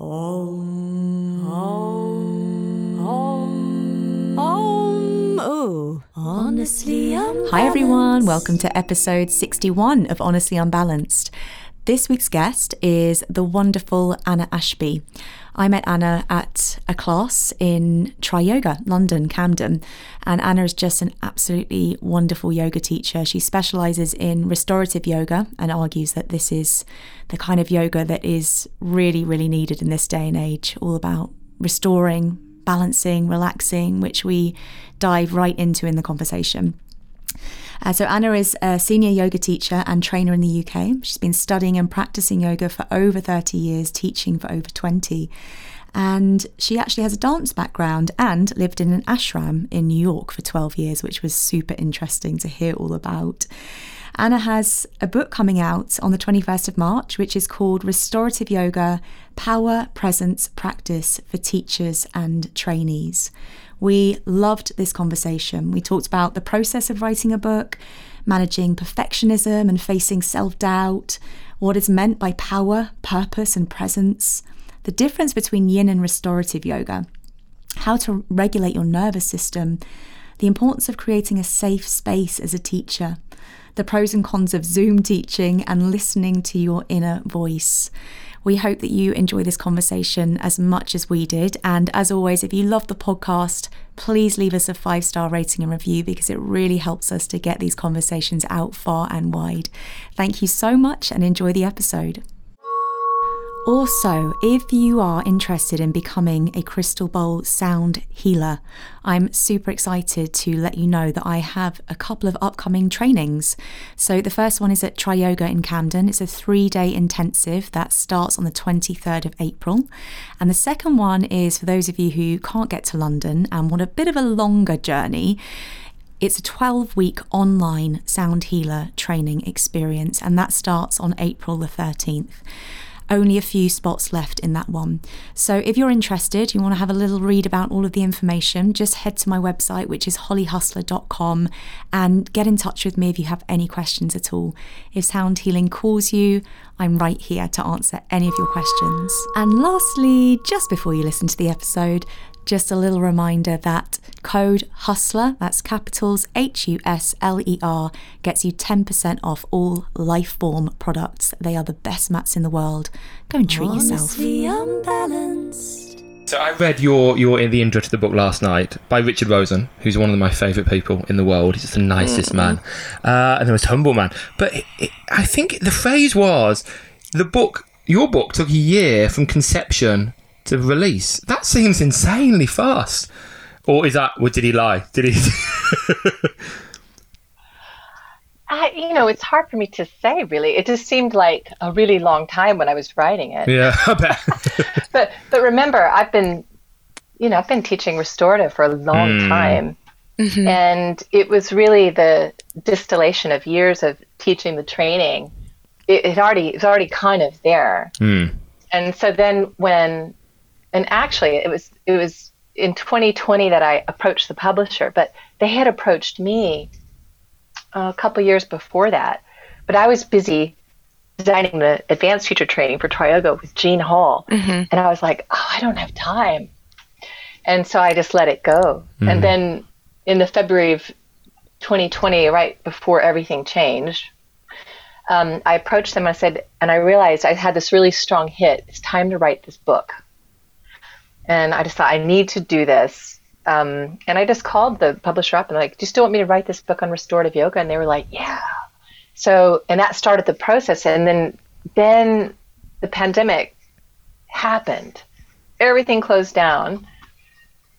Om, om, om, om. Oh, honestly, unbalanced. Hi, everyone. Welcome to episode 61 of Honestly Unbalanced. This week's guest is the wonderful Anna Ashby. I met Anna at a class in Tri Yoga, London, Camden. And Anna is just an absolutely wonderful yoga teacher. She specializes in restorative yoga and argues that this is the kind of yoga that is really, really needed in this day and age, all about restoring, balancing, relaxing, which we dive right into in the conversation. Uh, so, Anna is a senior yoga teacher and trainer in the UK. She's been studying and practicing yoga for over 30 years, teaching for over 20. And she actually has a dance background and lived in an ashram in New York for 12 years, which was super interesting to hear all about. Anna has a book coming out on the 21st of March, which is called Restorative Yoga Power, Presence, Practice for Teachers and Trainees. We loved this conversation. We talked about the process of writing a book, managing perfectionism and facing self doubt, what is meant by power, purpose, and presence, the difference between yin and restorative yoga, how to regulate your nervous system, the importance of creating a safe space as a teacher, the pros and cons of Zoom teaching, and listening to your inner voice. We hope that you enjoy this conversation as much as we did. And as always, if you love the podcast, please leave us a five star rating and review because it really helps us to get these conversations out far and wide. Thank you so much and enjoy the episode. Also, if you are interested in becoming a crystal bowl sound healer, I'm super excited to let you know that I have a couple of upcoming trainings. So, the first one is at Tri Yoga in Camden. It's a three day intensive that starts on the 23rd of April. And the second one is for those of you who can't get to London and want a bit of a longer journey. It's a 12 week online sound healer training experience, and that starts on April the 13th only a few spots left in that one. So if you're interested, you want to have a little read about all of the information, just head to my website, which is hollyhusler.com, and get in touch with me if you have any questions at all. If sound healing calls you, I'm right here to answer any of your questions. And lastly, just before you listen to the episode, just a little reminder that code HUSLER, that's capitals H U S L E R, gets you 10% off all Liforme products. They are the best mats in the world. Go and treat Honestly yourself. unbalanced. So I read your your in the intro to the book last night by Richard Rosen, who's one of my favourite people in the world. He's the nicest man uh, and the most humble man. But it, it, I think the phrase was the book. Your book took a year from conception to release. That seems insanely fast. Or is that? Or did he lie? Did he? I, you know, it's hard for me to say. Really, it just seemed like a really long time when I was writing it. yeah, I bet. But but remember, I've been, you know, I've been teaching restorative for a long Mm. time, and it was really the distillation of years of teaching the training. It, it already it's already kind of there, Hmm. and so then when, and actually it was it was in 2020 that I approached the publisher, but they had approached me uh, a couple years before that, but I was busy designing the advanced teacher training for Triyoga with Gene Hall, mm-hmm. and I was like, oh, I don't have time, and so I just let it go. Mm-hmm. And then in the February of 2020, right before everything changed, um, I approached them. And I said, and I realized I had this really strong hit. It's time to write this book. And I just thought I need to do this. Um, and I just called the publisher up and like, do you still want me to write this book on restorative yoga? And they were like, yeah. So, and that started the process. And then, then the pandemic happened. Everything closed down,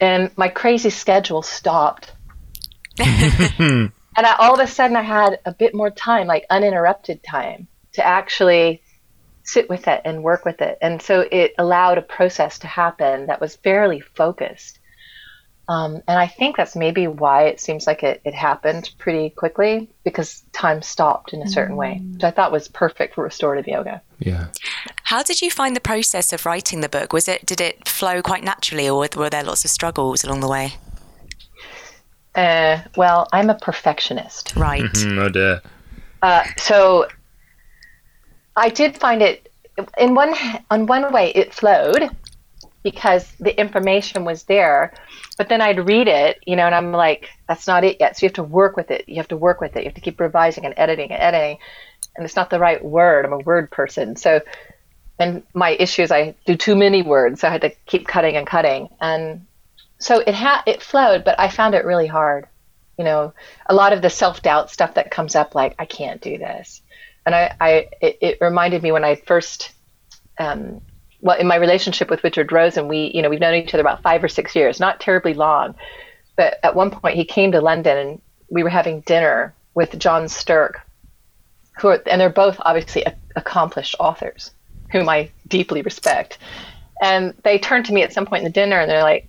and my crazy schedule stopped. and I, all of a sudden, I had a bit more time, like uninterrupted time, to actually sit with it and work with it. And so it allowed a process to happen that was fairly focused. Um, and I think that's maybe why it seems like it, it happened pretty quickly because time stopped in a certain way, which I thought was perfect for restorative yoga. Yeah. How did you find the process of writing the book? Was it did it flow quite naturally, or were there lots of struggles along the way? Uh, well, I'm a perfectionist. Right. Oh dear. Uh, so I did find it in one on one way it flowed because the information was there but then i'd read it you know and i'm like that's not it yet. So you have to work with it. You have to work with it. You have to keep revising and editing and editing and it's not the right word. I'm a word person. So and my issue is i do too many words so i had to keep cutting and cutting. And so it had it flowed but i found it really hard. You know a lot of the self-doubt stuff that comes up like i can't do this and i, I it, it reminded me when i first um, well, in my relationship with Richard Rosen, we, you know, we've known each other about five or six years, not terribly long. But at one point, he came to London and we were having dinner with John Stirk, who are, and they're both obviously a, accomplished authors, whom I deeply respect. And they turned to me at some point in the dinner and they're like,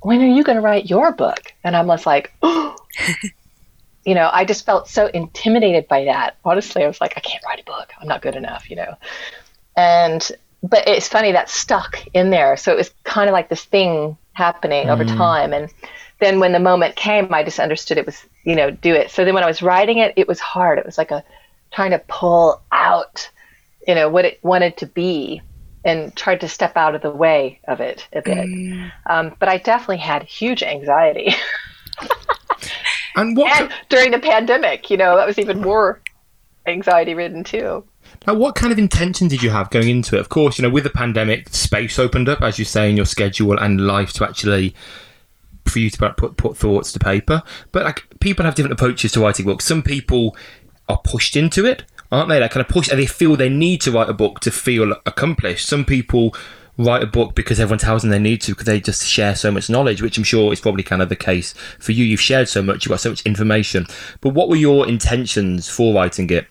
"When are you going to write your book?" And I'm just like, "Oh." you know, I just felt so intimidated by that. Honestly, I was like, I can't write a book. I'm not good enough, you know. And but it's funny that stuck in there. So it was kind of like this thing happening mm. over time. And then when the moment came, I just understood it was, you know, do it. So then when I was writing it, it was hard. It was like a trying to pull out, you know, what it wanted to be and tried to step out of the way of it a bit. Mm. Um, but I definitely had huge anxiety. and what and during the pandemic, you know, that was even more anxiety ridden too. Now, what kind of intention did you have going into it? Of course, you know, with the pandemic, space opened up, as you say, in your schedule and life to actually for you to put put thoughts to paper. But like, people have different approaches to writing books. Some people are pushed into it, aren't they? They kind of push, and they feel they need to write a book to feel accomplished. Some people write a book because everyone tells them they need to because they just share so much knowledge, which I'm sure is probably kind of the case for you. You've shared so much, you've got so much information. But what were your intentions for writing it?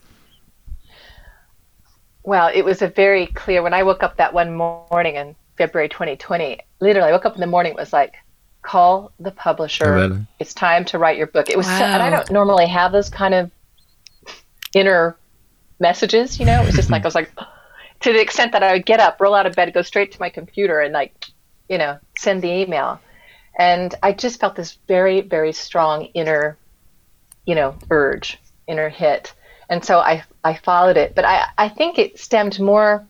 Well, it was a very clear when I woke up that one morning in February 2020. Literally, I woke up in the morning. It was like, call the publisher. Oh, really? It's time to write your book. It was, wow. so, and I don't normally have those kind of inner messages. You know, it was just like I was like, to the extent that I would get up, roll out of bed, go straight to my computer, and like, you know, send the email. And I just felt this very, very strong inner, you know, urge, inner hit and so I I followed it. But I I think it stemmed more.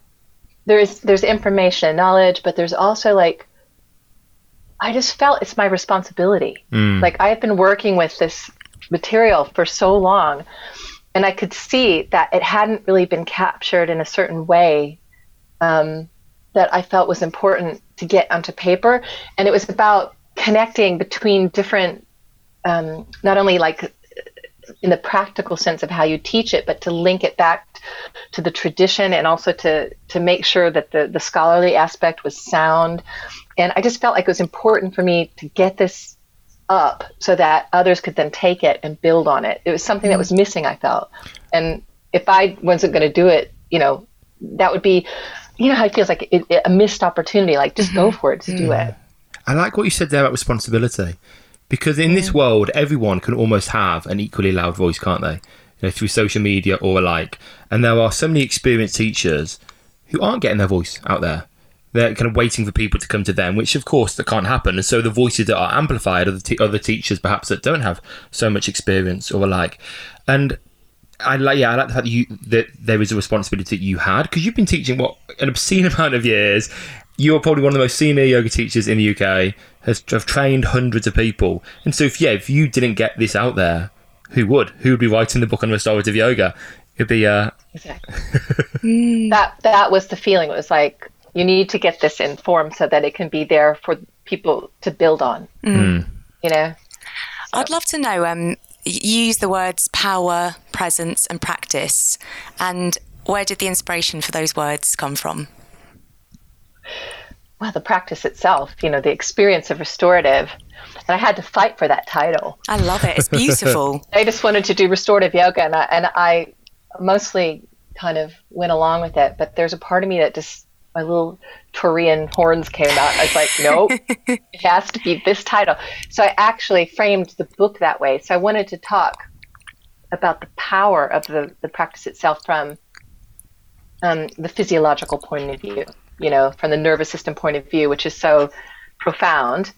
There's there's information and knowledge, but there's also like I just felt it's my responsibility. Mm. Like I have been working with this material for so long, and I could see that it hadn't really been captured in a certain way um, that I felt was important to get onto paper, and it was about connecting between different, um, not only like in the practical sense of how you teach it, but to link it back to the tradition and also to to make sure that the the scholarly aspect was sound. And I just felt like it was important for me to get this up so that others could then take it and build on it. It was something that was mm-hmm. missing, I felt. And if I wasn't going to do it, you know, that would be, you know, how it feels like it, it, a missed opportunity. Like just mm-hmm. go for it, to do it. I like what you said there about responsibility because in this world, everyone can almost have an equally loud voice, can't they? You know, through social media or alike. And there are so many experienced teachers who aren't getting their voice out there. They're kind of waiting for people to come to them, which of course that can't happen. And so the voices that are amplified are the t- other teachers, perhaps that don't have so much experience or alike. And I like, yeah, I like the fact that you that there is a responsibility that you had because you've been teaching what an obscene amount of years. You're probably one of the most senior yoga teachers in the UK has have trained hundreds of people. And so, if yeah, if you didn't get this out there, who would? Who would be writing the book on restorative yoga? It'd be uh. Exactly. that that was the feeling. It was like you need to get this in form so that it can be there for people to build on. Mm. You know. So. I'd love to know. Um, you use the words power, presence, and practice, and where did the inspiration for those words come from? well, the practice itself, you know, the experience of restorative. And I had to fight for that title. I love it. It's beautiful. I just wanted to do restorative yoga, and I, and I mostly kind of went along with it. But there's a part of me that just, my little Taurian horns came out. I was like, nope, it has to be this title. So I actually framed the book that way. So I wanted to talk about the power of the, the practice itself from um, the physiological point of view you know, from the nervous system point of view, which is so profound.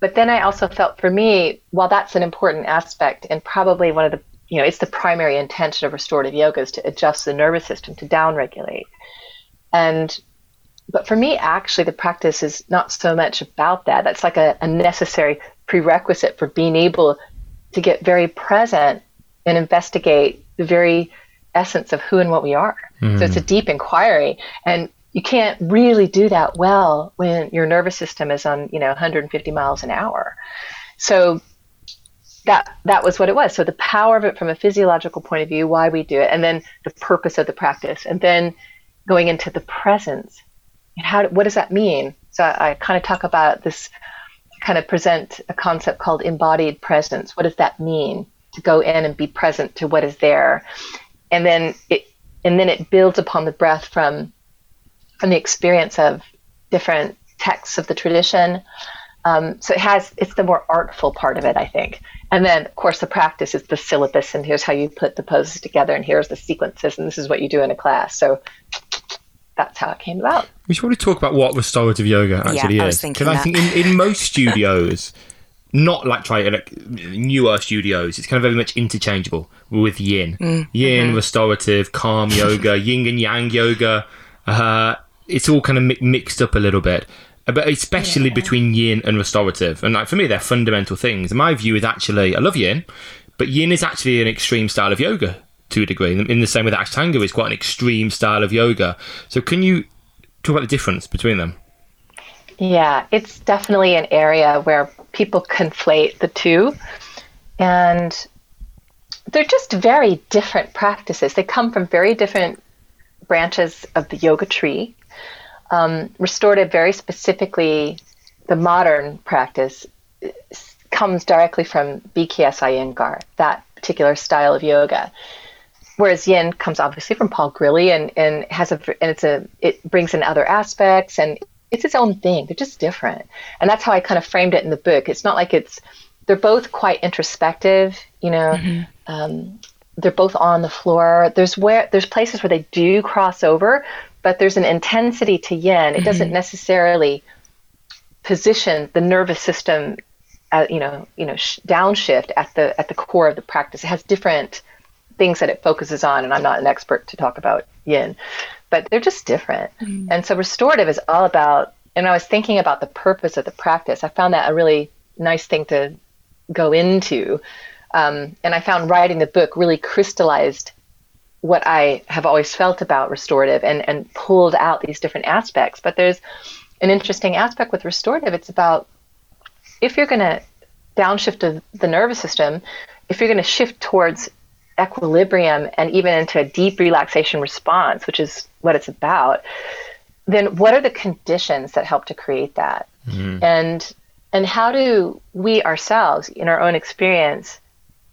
But then I also felt for me, while that's an important aspect and probably one of the, you know, it's the primary intention of restorative yoga is to adjust the nervous system to downregulate. And but for me, actually, the practice is not so much about that. That's like a, a necessary prerequisite for being able to get very present and investigate the very essence of who and what we are. Mm. So it's a deep inquiry. And you can't really do that well when your nervous system is on, you know, 150 miles an hour. So that that was what it was. So the power of it from a physiological point of view, why we do it, and then the purpose of the practice, and then going into the presence. How what does that mean? So I, I kind of talk about this, kind of present a concept called embodied presence. What does that mean? To go in and be present to what is there, and then it and then it builds upon the breath from from the experience of different texts of the tradition. Um, so it has it's the more artful part of it, I think. And then, of course, the practice is the syllabus, and here's how you put the poses together, and here's the sequences, and this is what you do in a class. So that's how it came about. We should probably talk about what restorative yoga actually yeah, is. Because I, I think in, in most studios, not like try like newer studios, it's kind of very much interchangeable with yin, mm. yin, mm-hmm. restorative, calm yoga, yin and yang yoga. Uh, it's all kind of mi- mixed up a little bit but especially yeah. between yin and restorative. And like for me, they're fundamental things. my view is actually, I love yin, but yin is actually an extreme style of yoga to a degree. In the same way that Ashtanga is quite an extreme style of yoga. So can you talk about the difference between them? Yeah, it's definitely an area where people conflate the two. And they're just very different practices. They come from very different branches of the yoga tree um, restorative, very specifically, the modern practice comes directly from BKS Iyengar, that particular style of yoga. Whereas yin comes obviously from Paul Grilley and, and has a and it's a it brings in other aspects and it's its own thing. They're just different, and that's how I kind of framed it in the book. It's not like it's they're both quite introspective, you know. Mm-hmm. Um, they're both on the floor. There's where there's places where they do cross over, but there's an intensity to yin. It mm-hmm. doesn't necessarily position the nervous system, at, you know, you know, sh- downshift at the at the core of the practice. It has different things that it focuses on, and I'm not an expert to talk about yin, but they're just different. Mm-hmm. And so restorative is all about. And I was thinking about the purpose of the practice. I found that a really nice thing to go into. Um, and I found writing the book really crystallized what I have always felt about restorative and, and pulled out these different aspects. But there's an interesting aspect with restorative. It's about if you're going to downshift the nervous system, if you're going to shift towards equilibrium and even into a deep relaxation response, which is what it's about, then what are the conditions that help to create that? Mm-hmm. And and how do we ourselves in our own experience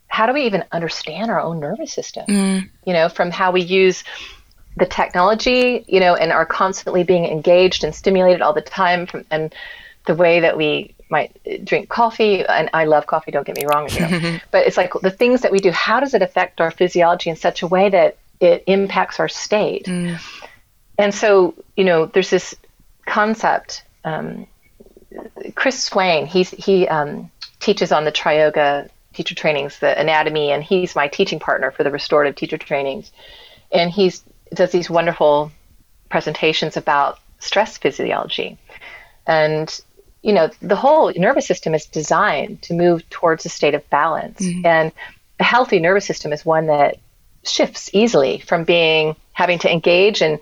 how do we even understand our own nervous system? Mm. You know, from how we use the technology, you know, and are constantly being engaged and stimulated all the time from and the way that we might drink coffee and I love coffee, don't get me wrong, you know, but it's like the things that we do, how does it affect our physiology in such a way that it impacts our state? Mm. And so, you know, there's this concept, um, Chris Swain, he's, he um, teaches on the Triyoga teacher trainings, the anatomy, and he's my teaching partner for the restorative teacher trainings. And he does these wonderful presentations about stress physiology. And, you know, the whole nervous system is designed to move towards a state of balance. Mm-hmm. And a healthy nervous system is one that shifts easily from being having to engage and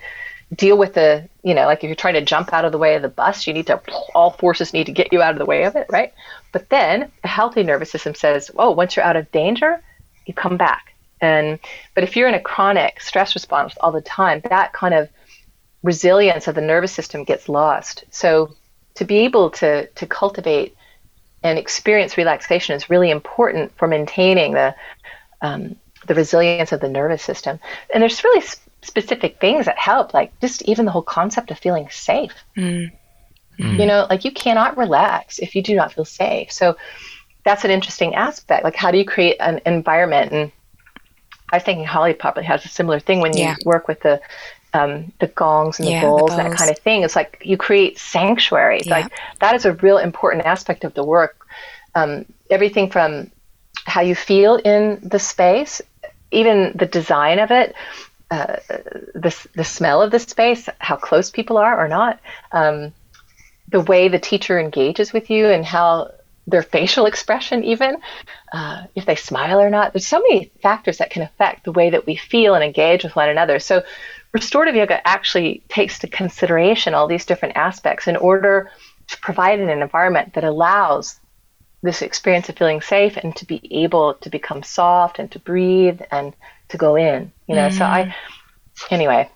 deal with the you know like if you're trying to jump out of the way of the bus you need to all forces need to get you out of the way of it right but then a healthy nervous system says oh once you're out of danger you come back and but if you're in a chronic stress response all the time that kind of resilience of the nervous system gets lost so to be able to to cultivate and experience relaxation is really important for maintaining the um, the resilience of the nervous system and there's really specific things that help, like just even the whole concept of feeling safe. Mm. Mm. You know, like you cannot relax if you do not feel safe. So that's an interesting aspect. Like, how do you create an environment? And I was thinking Holly probably has a similar thing when you yeah. work with the um, the gongs and yeah, the bowls, and that kind of thing. It's like you create sanctuaries. Yeah. Like that is a real important aspect of the work. Um, everything from how you feel in the space, even the design of it, uh, the the smell of the space, how close people are or not, um, the way the teacher engages with you, and how their facial expression, even uh, if they smile or not. There's so many factors that can affect the way that we feel and engage with one another. So, restorative yoga actually takes to consideration all these different aspects in order to provide an environment that allows this experience of feeling safe and to be able to become soft and to breathe and to go in. You know, mm. so I anyway,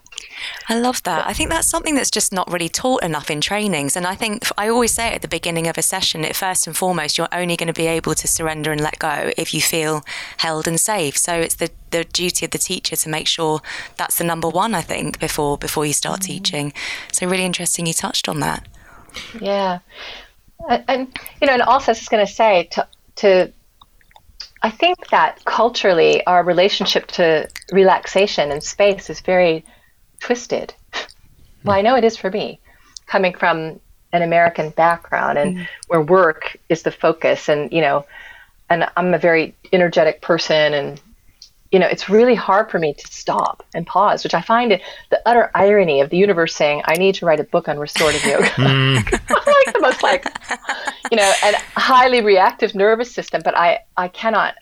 I love that. I think that's something that's just not really taught enough in trainings. And I think I always say at the beginning of a session, it first and foremost, you're only going to be able to surrender and let go if you feel held and safe. So it's the, the duty of the teacher to make sure that's the number one, I think, before before you start mm-hmm. teaching. So really interesting you touched on that. Yeah. And, and you know, and also I was going to say to to I think that culturally our relationship to relaxation and space is very twisted. Well, I know it is for me, coming from an American background and mm. where work is the focus, and you know, and I'm a very energetic person, and you know, it's really hard for me to stop and pause, which I find it the utter irony of the universe saying, "I need to write a book on restorative yoga." Mm. like the most like, you know, and highly reactive nervous system, but I I cannot.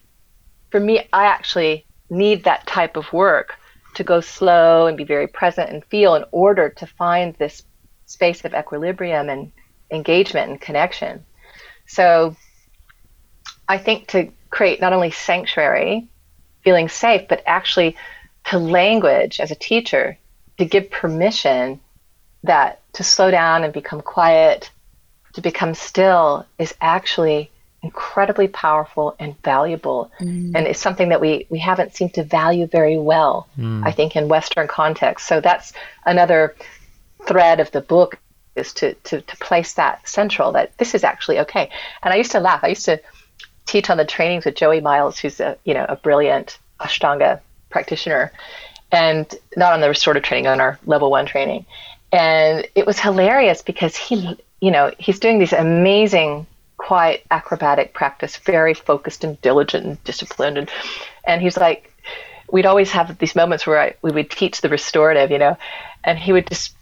For me, I actually need that type of work to go slow and be very present and feel in order to find this space of equilibrium and engagement and connection. So I think to create not only sanctuary, feeling safe, but actually to language as a teacher to give permission that to slow down and become quiet, to become still is actually incredibly powerful and valuable. Mm. and it's something that we we haven't seemed to value very well mm. i think in western context. So that's another thread of the book is to, to to place that central that this is actually okay. And i used to laugh. I used to teach on the trainings with joey miles who's a you know a brilliant ashtanga practitioner and not on the restorative training on our level one training. And it was hilarious because he you know he's doing these amazing quite acrobatic practice, very focused and diligent and disciplined. And, and he's like, we'd always have these moments where I, we would teach the restorative, you know, and he would just,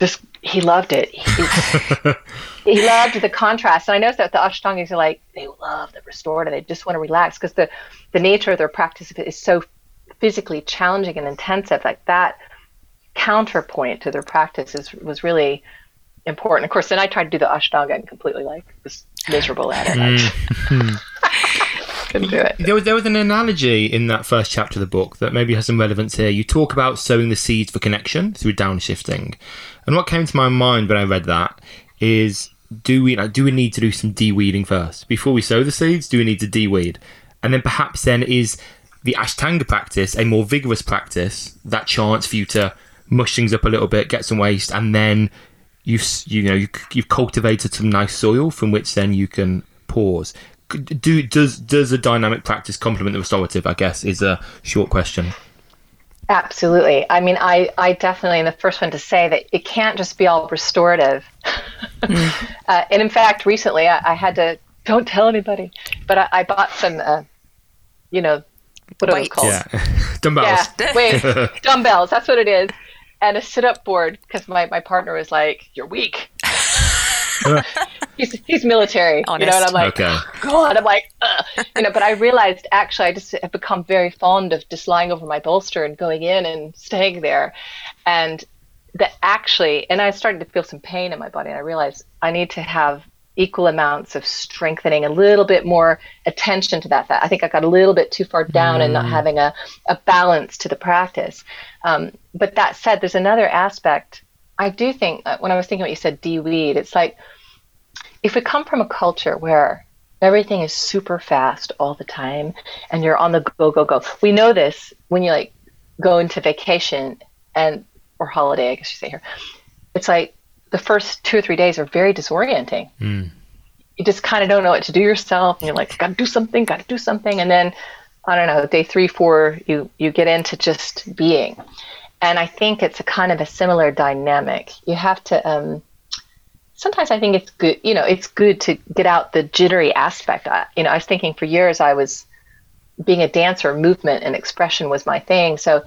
just he loved it. He, he loved the contrast. And I noticed that the Ashtangis are like, they love the restorative. They just want to relax because the, the nature of their practice is so physically challenging and intensive. Like that counterpoint to their practice is, was really important. Of course, then I tried to do the Ashtanga and completely like was miserable at it. Mm. Couldn't do it. There was there was an analogy in that first chapter of the book that maybe has some relevance here. You talk about sowing the seeds for connection through downshifting, and what came to my mind when I read that is do we like, do we need to do some de-weeding first before we sow the seeds? Do we need to de-weed, and then perhaps then is the Ashtanga practice a more vigorous practice that chance for you to mush things up a little bit, get some waste, and then you've you know you, have cultivated some nice soil from which then you can pause. Do does does a dynamic practice complement the restorative? I guess is a short question. Absolutely. I mean, I, I definitely am the first one to say that it can't just be all restorative. Mm. uh, and in fact, recently I, I, had to, don't tell anybody, but I, I bought some, uh, you know, what are they called? Yeah. dumbbells. Yeah, wait, dumbbells. That's what it is and a sit up board because my, my partner was like, You're weak. he's, he's military, Honest. you know, and I'm like, okay. oh, God, I'm like, Ugh. you know, but I realized actually I just have become very fond of just lying over my bolster and going in and staying there. And that actually, and I started to feel some pain in my body, and I realized I need to have equal amounts of strengthening, a little bit more attention to that. That I think I got a little bit too far down mm. and not having a, a balance to the practice. Um, but that said, there's another aspect. I do think uh, when I was thinking what you said, de-weed, it's like if we come from a culture where everything is super fast all the time and you're on the go, go, go. We know this when you like go into vacation and or holiday, I guess you say here. It's like the first two or three days are very disorienting. Mm. You just kind of don't know what to do yourself, and you're like, "Got to do something, got to do something," and then I don't know, day three, four, you you get into just being, and I think it's a kind of a similar dynamic. You have to. Um, sometimes I think it's good, you know, it's good to get out the jittery aspect. I, you know, I was thinking for years I was being a dancer, movement and expression was my thing. So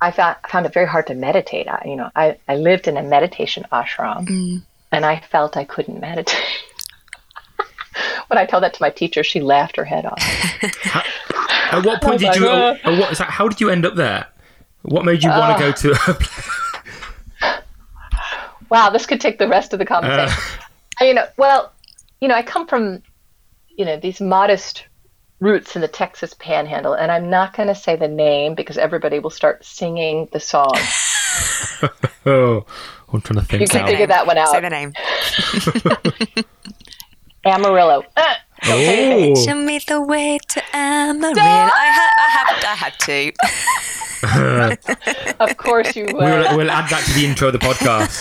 I found found it very hard to meditate. I, you know, I, I lived in a meditation ashram, mm. and I felt I couldn't meditate. when I told that to my teacher, she laughed her head off. At what point did you? God. At what, so how did you end up there? What made you want to uh. go to? wow, this could take the rest of the uh. conversation. I mean, well, you know, I come from, you know, these modest roots in the Texas Panhandle, and I'm not going to say the name because everybody will start singing the song. oh, I'm trying to think. You can figure that one out. Say the name. Amarillo. Uh, Oh, Show me the way to Amarillo. I, ha- I have, I had to. of course you will. we'll, we'll add that to the intro of the podcast.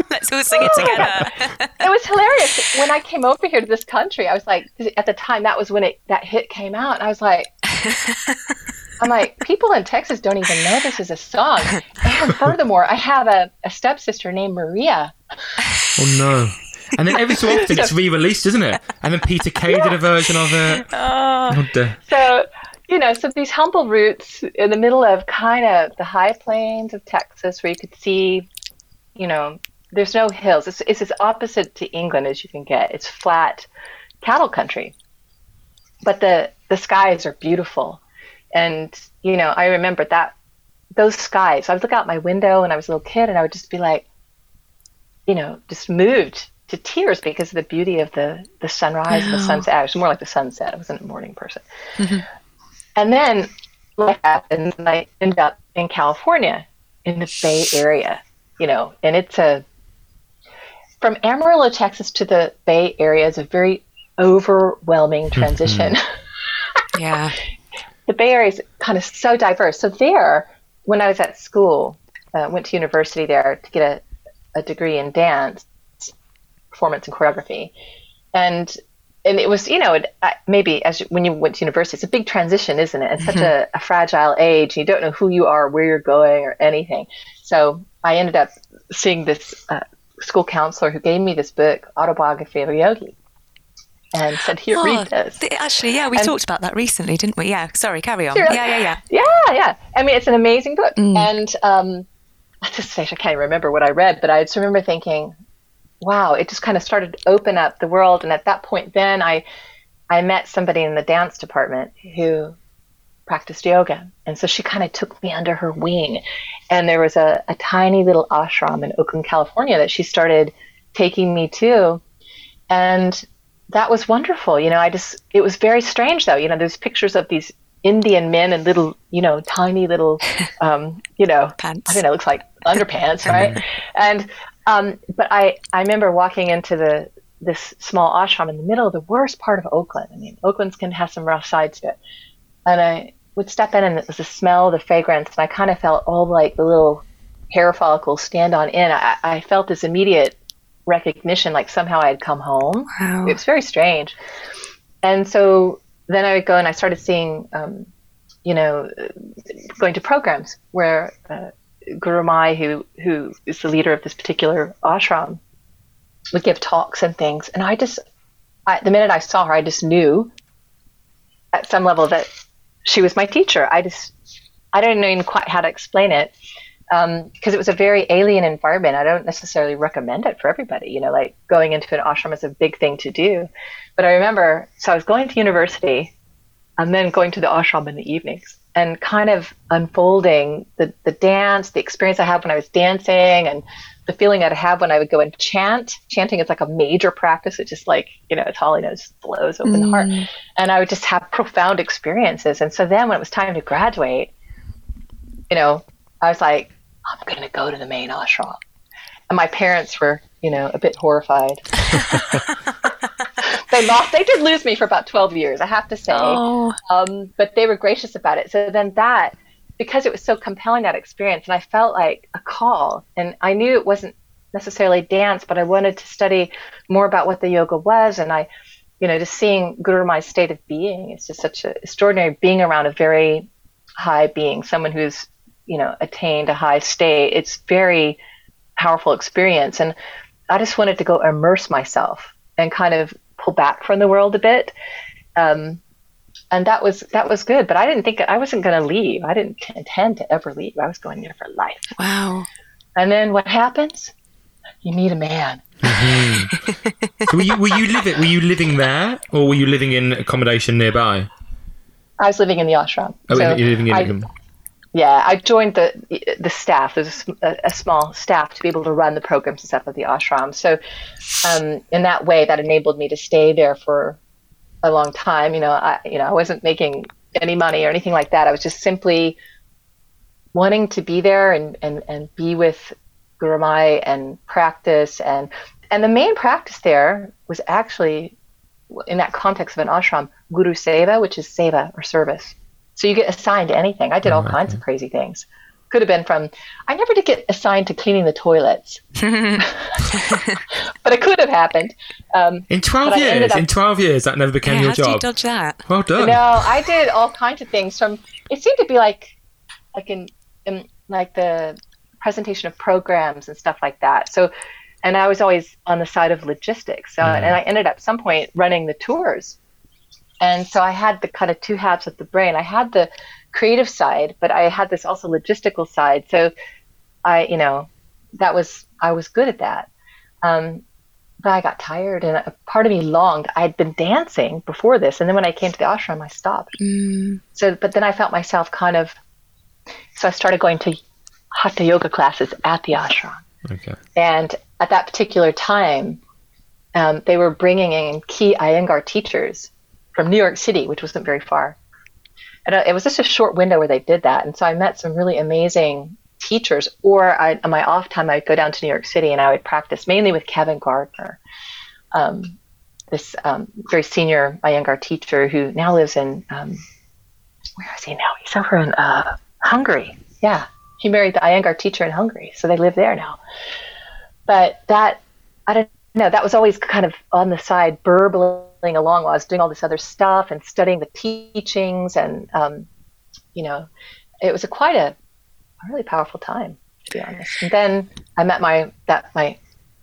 Let's all sing it together. it was hilarious when I came over here to this country. I was like, at the time that was when it that hit came out, and I was like, I'm like, people in Texas don't even know this is a song. And furthermore, I have a, a stepsister named Maria. Oh no! And then every so often it's re-released, isn't it? And then Peter Kay did a version of it. Oh. oh, dear. So, you know, so these humble roots in the middle of kind of the high plains of Texas, where you could see, you know, there's no hills. It's, it's as opposite to England as you can get. It's flat cattle country, but the the skies are beautiful, and you know, I remember that those skies. I would look out my window when I was a little kid, and I would just be like, you know, just moved to tears because of the beauty of the the sunrise and the sunset. It was more like the sunset. I wasn't a morning person. And then life happens, and I end up in California, in the Bay Area, you know, and it's a from Amarillo, Texas to the Bay Area is a very overwhelming transition. Yeah. the Bay Area is kind of so diverse. So there, when I was at school, uh, went to university there to get a, a degree in dance, performance and choreography, and and it was you know it, maybe as you, when you went to university, it's a big transition, isn't it? It's such a, a fragile age. You don't know who you are, where you're going, or anything. So I ended up seeing this uh, school counselor who gave me this book, Autobiography of a Yogi, and said, "Here, Oh, read this." th- actually, yeah, we And- talked about that recently, didn't we? Yeah. Sorry, carry on. Sure. Yeah, yeah, yeah. Yeah, yeah. I mean, it's an amazing book. Mm. And um, at this stage, I can't even remember what I read, but I just remember thinking, wow, it just kind of started to open up the world. And at that point, then I, I met somebody in the dance department who practiced yoga. And so she kind of took me under her wing. And there was a, a tiny little ashram in Oakland, California that she started taking me to. And that was wonderful. You know, I just, it was very strange though. You know, there's pictures of these Indian men in little, you know, tiny little, um, you know, Pants. I don't know, it looks like underpants, right? and, um, but I, I remember walking into the, this small ashram in the middle of the worst part of Oakland. I mean, Oakland can have some rough sides to it. And I would step in and it was the smell, the fragrance, and I kind of felt all like the little hair follicles stand on end. I, I felt this immediate recognition, like somehow I had come home. Wow. It was very strange. And so then I would go and I started seeing, um, you know, going to programs where uh, Gurumayi, who who is the leader of this particular ashram, would give talks and things. And I just, I, the minute I saw her, I just knew at some level that she was my teacher. I just, I don't know even quite how to explain it um, because it was a very alien environment. I don't necessarily recommend it for everybody. You know, like going into an ashram is a big thing to do. But I remember, so I was going to university and then going to the ashram in the evenings and kind of unfolding the, the dance, the experience I had when I was dancing and the feeling I'd have when I would go and chant. Chanting is like a major practice. It's just like, you know, it's Holly knows flows open the heart. Mm. And I would just have profound experiences. And so then when it was time to graduate, you know, I was like, I'm going to go to the main ashram. And my parents were, you know, a bit horrified. they lost, they did lose me for about 12 years, I have to say. Oh, Um, but they were gracious about it. So then that, because it was so compelling, that experience, and I felt like a call. And I knew it wasn't necessarily dance, but I wanted to study more about what the yoga was. And I, you know, just seeing Gurumayi's state of being, it's just such an extraordinary being around a very high being, someone who's, you know, attained a high state. It's very powerful experience. And I just wanted to go immerse myself and kind of pull back from the world a bit. Um, and that was that was good. But I didn't think I wasn't going to leave. I didn't intend to ever leave. I was going there for life. Wow. And then what happens? You meet a man. So were you were you living were you living there or were you living in accommodation nearby? I was living in the ashram. Oh, So you're living in I- Yeah, I joined the the staff. There's a, a, small staff to be able to run the programs and stuff at the ashram. So, um, in that way, that enabled me to stay there for a long time. You know, I you know I wasn't making any money or anything like that. I was just simply wanting to be there and and and be with Gurumayi and practice and and the main practice there was actually in that context of an ashram, Guru Seva, which is seva or service. So you get assigned to anything. I did all Oh, kinds of crazy things. Could have been from, I never did get assigned to cleaning the toilets, but it could have happened. Um, In twelve But I ended years, up- in twelve years, that never became Yeah, your how did you job. dodge that? well done. no, I did all kinds of things. From it seemed to be like, like in, in like the presentation of programs and stuff like that. So, and I was always on the side of logistics. So, and I ended up at some point running the tours. And so I had the kind of two halves of the brain. I had the creative side, but I had this also logistical side. So I, you know, that was, I was good at that. Um, but I got tired and a part of me longed. I'd been dancing before this. And then when I came to the ashram, I stopped. Mm. So, but then I felt myself kind of, so I started going to hatha yoga classes at the ashram. Okay. And at that particular time, um, they were bringing in key Iyengar teachers from New York City, which wasn't very far. And uh, it was just a short window where they did that. And so I met some really amazing teachers. Or I, on my off time, I'd go down to New York City and I would practice mainly with Kevin Gardner, um, this um, very senior Iyengar teacher who now lives in, um, where is he now? He's over in uh, Hungary. Yeah. He married the Iyengar teacher in Hungary. So they live there now but that I don't know. That was always kind of on the side, burbling along while I was doing all this other stuff and studying the teachings, and um, you know, it was a quite a, a really powerful time to be honest. And then I met my that my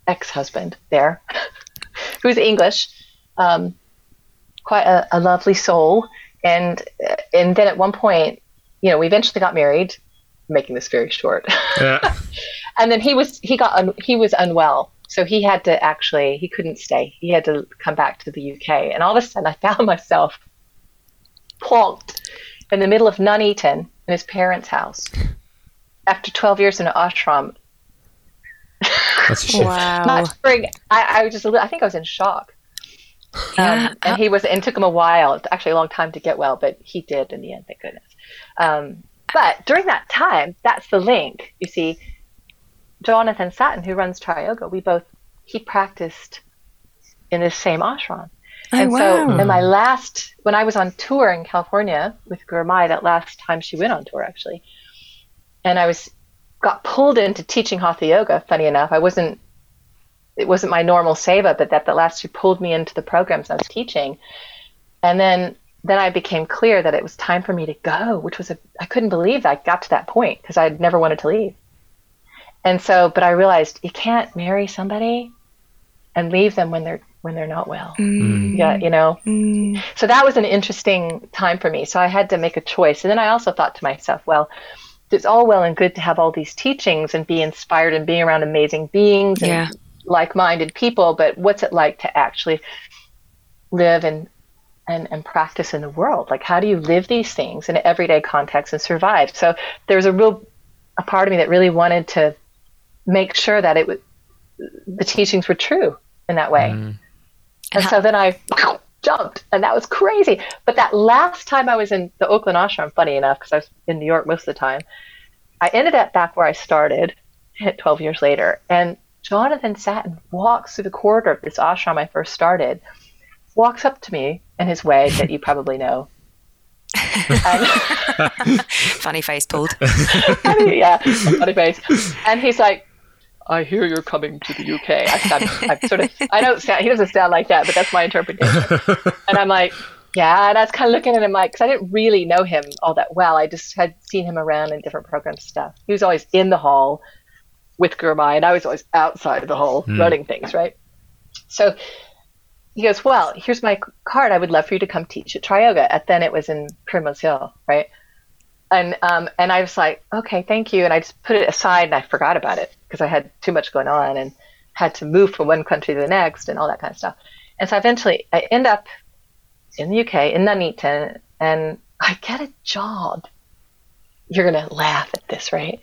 ex husband there, who's English, um, quite a, a lovely soul, and uh, and then at one point, you know, we eventually got married. Making this very short. Yeah. and then he was he got un, he was unwell so he had to actually he couldn't stay he had to come back to the uk and all of a sudden i found myself plonked in the middle of nuneaton in his parents house after 12 years in an ashram That's a shift. Wow. not spring I, I was just a little, i think i was in shock Yeah. um, and he was and it took him a while actually a long time to get well but he did in the end thank goodness um, but during that time that's the link you see jonathan Sattin who runs tri yoga we both he practiced in this same ashram Oh, and so in my last when i was on tour in california with Gurumayi that last time she went on tour actually and i was got pulled into teaching hatha yoga funny enough i wasn't it wasn't my normal seva, but that the last she pulled me into the programs I was teaching. And then then I became clear that it was time for me to go, which was a I couldn't believe that I got to that point because I'd never wanted to leave. And so, but I realized you can't marry somebody and leave them when they're when they're not well. Yeah, you know. Mm. So that was an interesting time for me. So I had to make a choice. And then I also thought to myself, well, it's all well and good to have all these teachings and be inspired and being around amazing beings and Yeah. like-minded people, but what's it like to actually live and and, and practice in the world? Like how do you live these things in an everyday context and survive? So there was a real a part of me that really wanted to make sure that it was the teachings were true in that way. Mm. And so then I jumped, and that was crazy. But that last time I was in the Oakland ashram, funny enough, because I was in New York most of the time, I ended up back where I started 12 years later. And Jonathan Sattin walks through the corridor of this ashram I first started, walks up to me in his way that you probably know. and, Funny face pulled. funny, yeah, funny face. And he's like, I hear you're coming to the UK. I I'm sort of, I don't sound, he doesn't sound like that, but that's my interpretation. and I'm like, yeah, and I was kind of looking at him like, because I didn't really know him all that well. I just had seen him around in different programs and stuff. He was always in the hall with Gurumayi, and I was always outside of the hall hmm. running things, right? So he goes, well, here's my card. I would love for you to come teach at Tri Yoga. And then it was in Primrose Hill, right? And um, and I was like, okay, thank you. And I just put it aside and I forgot about it because I had too much going on and had to move from one country to the next and all that kind of stuff. And so eventually I end up in the UK, in Nuneaton, and I get a job. You're going to laugh at this, right?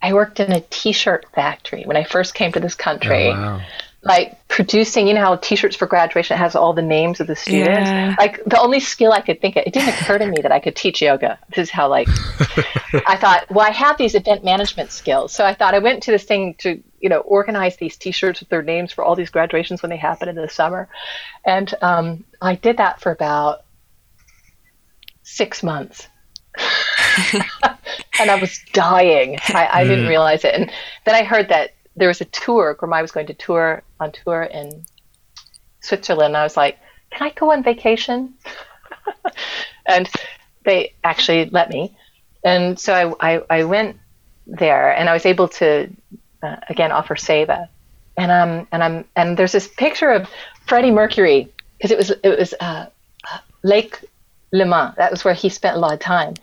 I worked in a t-shirt factory when I first came to this country. Oh, wow. Like producing, you know how t-shirts for graduation has all the names of the students. Yeah. Like the only skill I could think of, it didn't occur to me that I could teach yoga. This is how like I thought. Well, I have these event management skills, so I thought I went to this thing to you know organize these t-shirts with their names for all these graduations when they happen in the summer, and um, I did that for about six months. and I was dying. I, I didn't realize it. And then I heard that there was a tour. Gurumayi was going to tour on tour in Switzerland. I was like, "Can I go on vacation?" and they actually let me. And so I, I, I went there, and I was able to uh, again offer seva. And um and I'm and there's this picture of Freddie Mercury because it was it was uh, Lake Léman. That was where he spent a lot of time.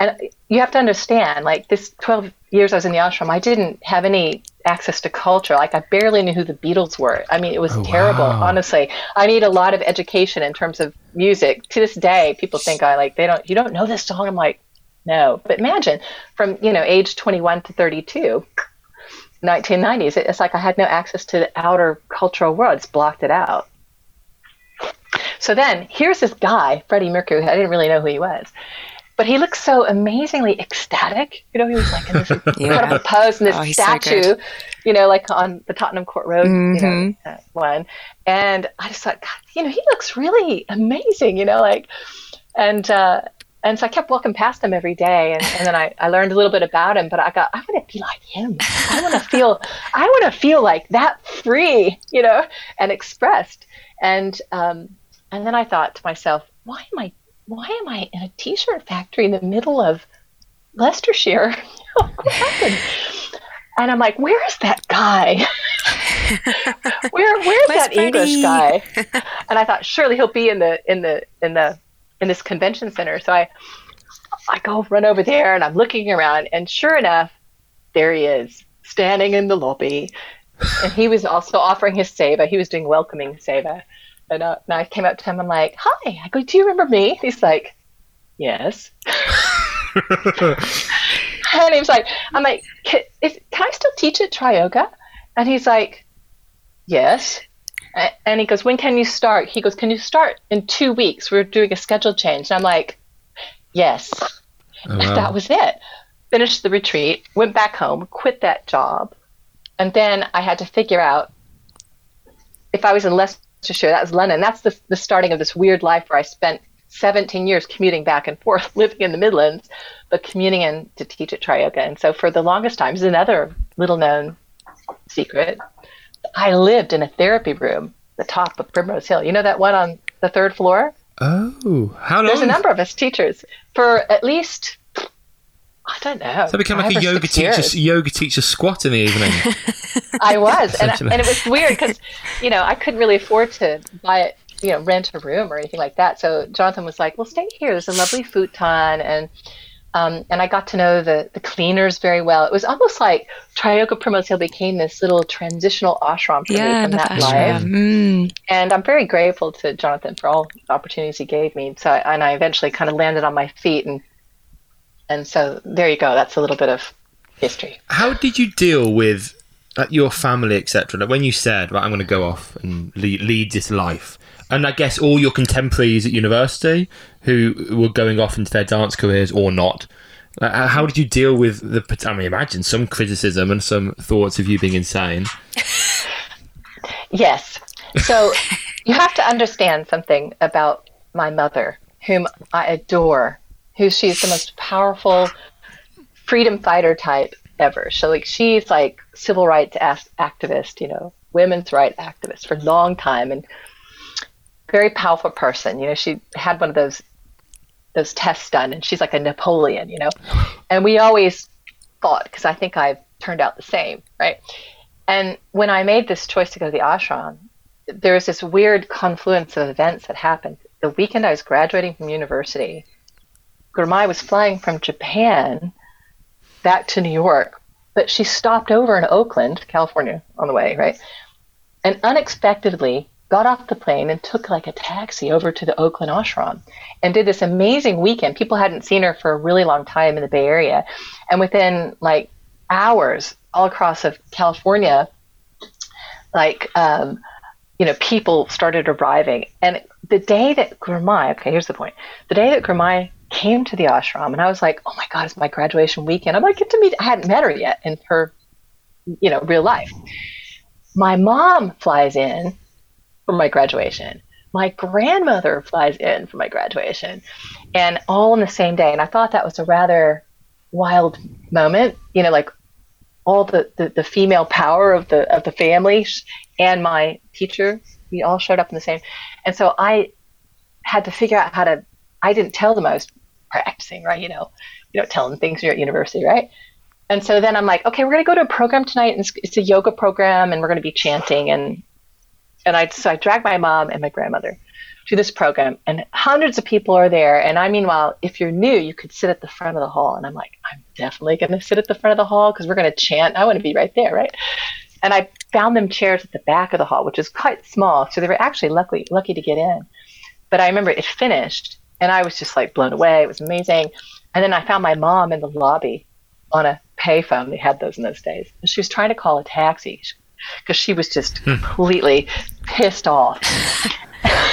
And you have to understand, like this 12 years I was in the ashram, I didn't have any access to culture. Like I barely knew who the Beatles were. I mean, it was Oh, terrible, wow. honestly. I need a lot of education in terms of music. To this day, people think I like, they don't, you don't know this song. I'm like, no. But imagine from, you know, age 21 to 32, 1990s, it's like I had no access to the outer cultural world. It's blocked it out. So then here's this guy, Freddie Mercury. I didn't really know who he was, but he looked so amazingly ecstatic. You know, he was like in this incredible pose in this Oh, he's so statue, you know, like on the Tottenham Court Road, you know, Mhm. uh, one. And I just thought, God, you know, he looks really amazing, you know, like, and, uh, and so I kept walking past him every day, and, and then I, I learned a little bit about him. But I got, I want to be like him. I want to feel, I want to feel like that free, you know, and expressed. And um, and then I thought to myself, why am I, why am I in a t-shirt factory in the middle of Leicestershire? what happened? And I'm like, where is that guy? Where where's that English guy? And I thought surely he'll be in the in the in the in this convention center. So I I go run over there and I'm looking around and sure enough, there he is, standing in the lobby. And he was also offering his seva. He was doing welcoming seva. And, uh, and I came up to him. I'm like, "Hi." I go, "Do you remember me?" He's like, "Yes." and he was like, "I'm like, can, is, can I still teach at Triyoga?" And he's like, "Yes." And he goes, "When can you start?" He goes, "Can you start in two weeks? We're doing a schedule change." And I'm like, "Yes." Oh, And wow. that was it. Finished the retreat, went back home, quit that job, and then I had to figure out if I was in Leicestershire, that was London. That's the, the starting of this weird life where I spent 17 years commuting back and forth, living in the Midlands, but commuting in to teach at Triyoga. And so for the longest time, this is another little known secret. I lived in a therapy room, the top of Primrose Hill. You know that one on the third floor? Oh, how long? There's a number of us teachers for at least I don't know. So I became like five a yoga six teacher, yoga teacher squat in the evening. I was, and, Essentially. and it was weird because you know I couldn't really afford to buy it, you know, rent a room or anything like that. So Jonathan was like, "Well, stay here. There's a lovely futon," and um, and I got to know the the cleaners very well. It was almost like Triyoga Primrose Hill became this little transitional ashram for Yeah, me from that Navashram. life. Mm. and I'm very grateful to Jonathan for all the opportunities he gave me. So, and I eventually kind of landed on my feet, and and so there you go. That's a little bit of history. How did you deal with like, your family, etc.? Like when you said, "Right, I'm going to go off and lead, lead this life," and I guess all your contemporaries at university who were going off into their dance careers or not. like, how- How did you deal with the? I mean, imagine some criticism and some thoughts of you being insane. Yes. So you have to understand something about my mother, whom I adore, who she's the most powerful freedom fighter type ever. So like she's like civil rights activist, you know, women's rights activist for a long time and very powerful person. You know, she had one of those those tests done and she's like a Napoleon, you know. And we always fought because I think I've turned out the same, right? And when I made this choice to go to the ashram, there was this weird confluence of events that happened. The weekend I was graduating from university, Gurumayi was flying from Japan back to New York, but she stopped over in Oakland, California, on the way, right? And unexpectedly got off the plane and took like a taxi over to the Oakland ashram and did this amazing weekend. People hadn't seen her for a really long time in the Bay Area. And within like hours, all across of California, like um, you know, people started arriving. And the day that Gurumayi, okay, here's the point. The day that Gurumayi came to the ashram, and I was like, oh my God, it's my graduation weekend. I'm like, get to meet, I hadn't met her yet in her, you know, real life. My mom flies in for my graduation. My grandmother flies in for my graduation, and all on the same day. And I thought that was a rather wild moment, you know, like all the, the, the female power of the of the family and my teacher, we all showed up in the same. And so I had to figure out how to. I didn't tell them I was practicing, right? You know, you don't tell them things you're at university, right? And so then I'm like, okay, we're going to go to a program tonight, and it's, a yoga program, and we're going to be chanting, and and I so I dragged my mom and my grandmother to this program, and hundreds of people are there. And I meanwhile, if you're new, you could sit at the front of the hall, and I'm like, I'm definitely going to sit at the front of the hall because we're going to chant. I want to be right there, right? And I found them chairs at the back of the hall, which is quite small, so they were actually lucky lucky to get in. But I remember it finished, and I was just like blown away. It was amazing. And then I found my mom in the lobby on a payphone. They had those in those days. And she was trying to call a taxi because she was just hmm. completely pissed off.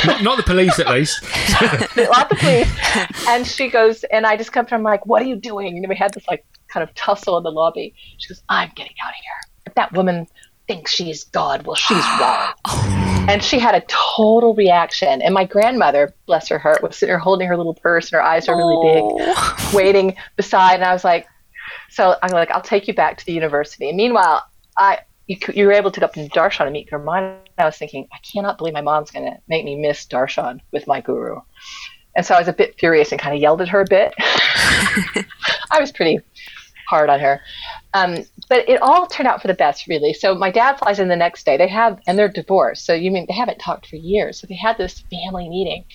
not, not, the police, at least. not the police. And she goes, and I just come to her, like, what are you doing? And we had this like kind of tussle in the lobby. She goes, I'm getting out of here. If that woman thinks she's God. Well, she's wrong. Mm. and she had a total reaction. And my grandmother, bless her heart, was sitting there holding her little purse and her eyes are really oh. big, waiting beside. And I was like, so I'm like, I'll take you back to the university. And meanwhile, I you, you were able to go up to Darshan and meet Gurumayi. I was thinking, I cannot believe my mom's going to make me miss Darshan with my guru. And so I was a bit furious and kind of yelled at her a bit. I was pretty hard on her. Um, but it all turned out for the best, really. So my dad flies in the next day. They have, and they're divorced. So you mean they haven't talked for years. So they had this family meeting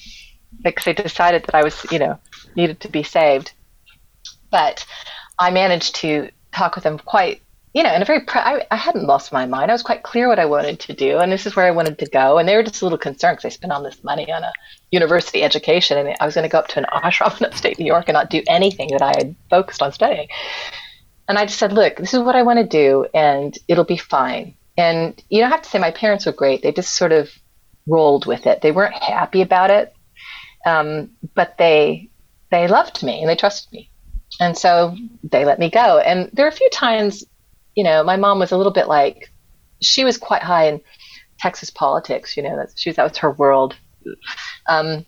because they decided that I was, you know, needed to be saved. But I managed to talk with them quite, you know, in a very, pre- I, I hadn't lost my mind. I was quite clear what I wanted to do, and this is where I wanted to go. And they were just a little concerned because I spent all this money on a university education, and I was going to go up to an ashram in upstate New York and not do anything that I had focused on studying. And I just said, look, this is what I want to do, and it'll be fine. And you don't have to say my parents were great. They just sort of rolled with it. They weren't happy about it, um, but they they loved me and they trusted me, and so they let me go. And there are a few times, you know, my mom was a little bit like, she was quite high in Texas politics. You know, that she was that was her world, um,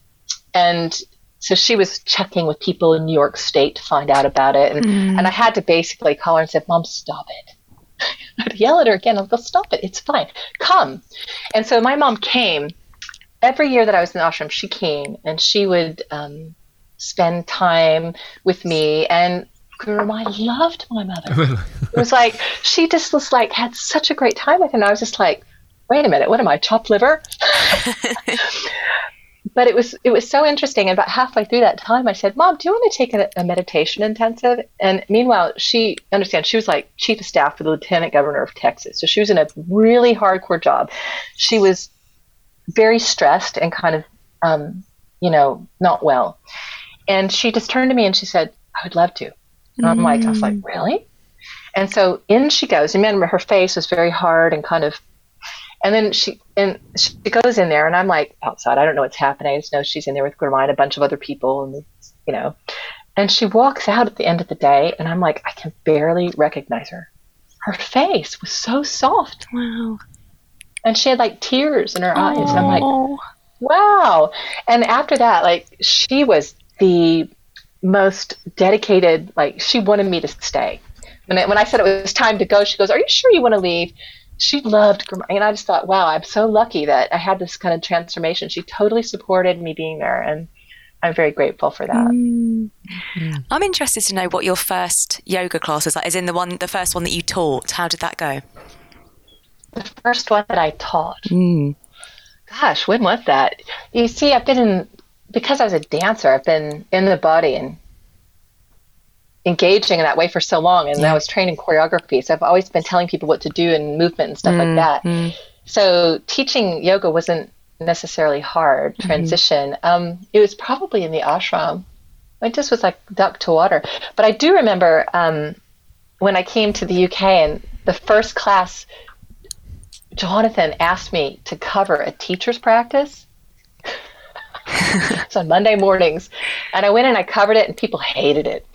and so she was checking with people in New York State to find out about it, and mm. and I had to basically call her and say, "Mom, stop it." I'd yell at her again. I'd go, "Stop it! It's fine. Come." And so my mom came every year that I was in the ashram. She came and she would um, spend time with me and. I loved my mother. it was like she just was like had such a great time with him. And I was just like, wait a minute, what am I, chopped liver? but it was it was so interesting. And about halfway through that time, I said, "Mom, do you want to take a, a meditation intensive?" And meanwhile, she understands she was like chief of staff for the lieutenant governor of Texas, so she was in a really hardcore job. She was very stressed and kind of, um, you know, not well. And she just turned to me and she said, "I would love to." And I'm like, I was like, mm. really? And so in she goes. Remember, her face was very hard and kind of and then she and she goes in there, and I'm like outside. I don't know what's happening. I just know she's in there with Gurumayi and a bunch of other people, and you know. And she walks out at the end of the day, and I'm like, I can barely recognize her. Her face was so soft. Wow. And she had like tears in her eyes. And I'm like, wow. And after that, like, she was the most dedicated, like, she wanted me to stay. When I, when I said it was time to go, she goes, Are you sure you want to leave? she loved and I just thought, wow, I'm so lucky that I had this kind of transformation. She totally supported me being there, and I'm very grateful for that. Mm. I'm interested to know what your first yoga class was like. Is in the one, the first one that you taught. How did that go? The first one that I taught. Mm. gosh, when was that? You see, I've been in because I was a dancer. I've been in the body and engaging in that way for so long, and I was trained in choreography, so I've always been telling people what to do and movement and stuff like that. So teaching yoga wasn't necessarily hard transition. Um, it was probably in the ashram. I just was like duck to water. But I do remember um, when I came to the UK and the first class, Jonathan asked me to cover a teacher's practice. It's on Monday mornings, and I went and I covered it, and people hated it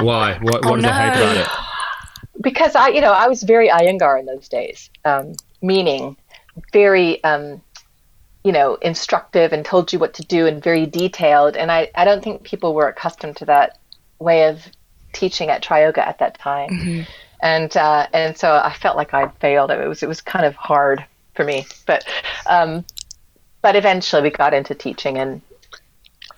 Why? What, what Oh, did they hate about it? because I, you know, I was very Iyengar in those days, um, meaning very, um, you know, instructive and told you what to do and very detailed. And I, I don't think people were accustomed to that way of teaching at Triyoga at that time. And uh, and so I felt like I'd failed. It was it was kind of hard for me, but um, but eventually we got into teaching and.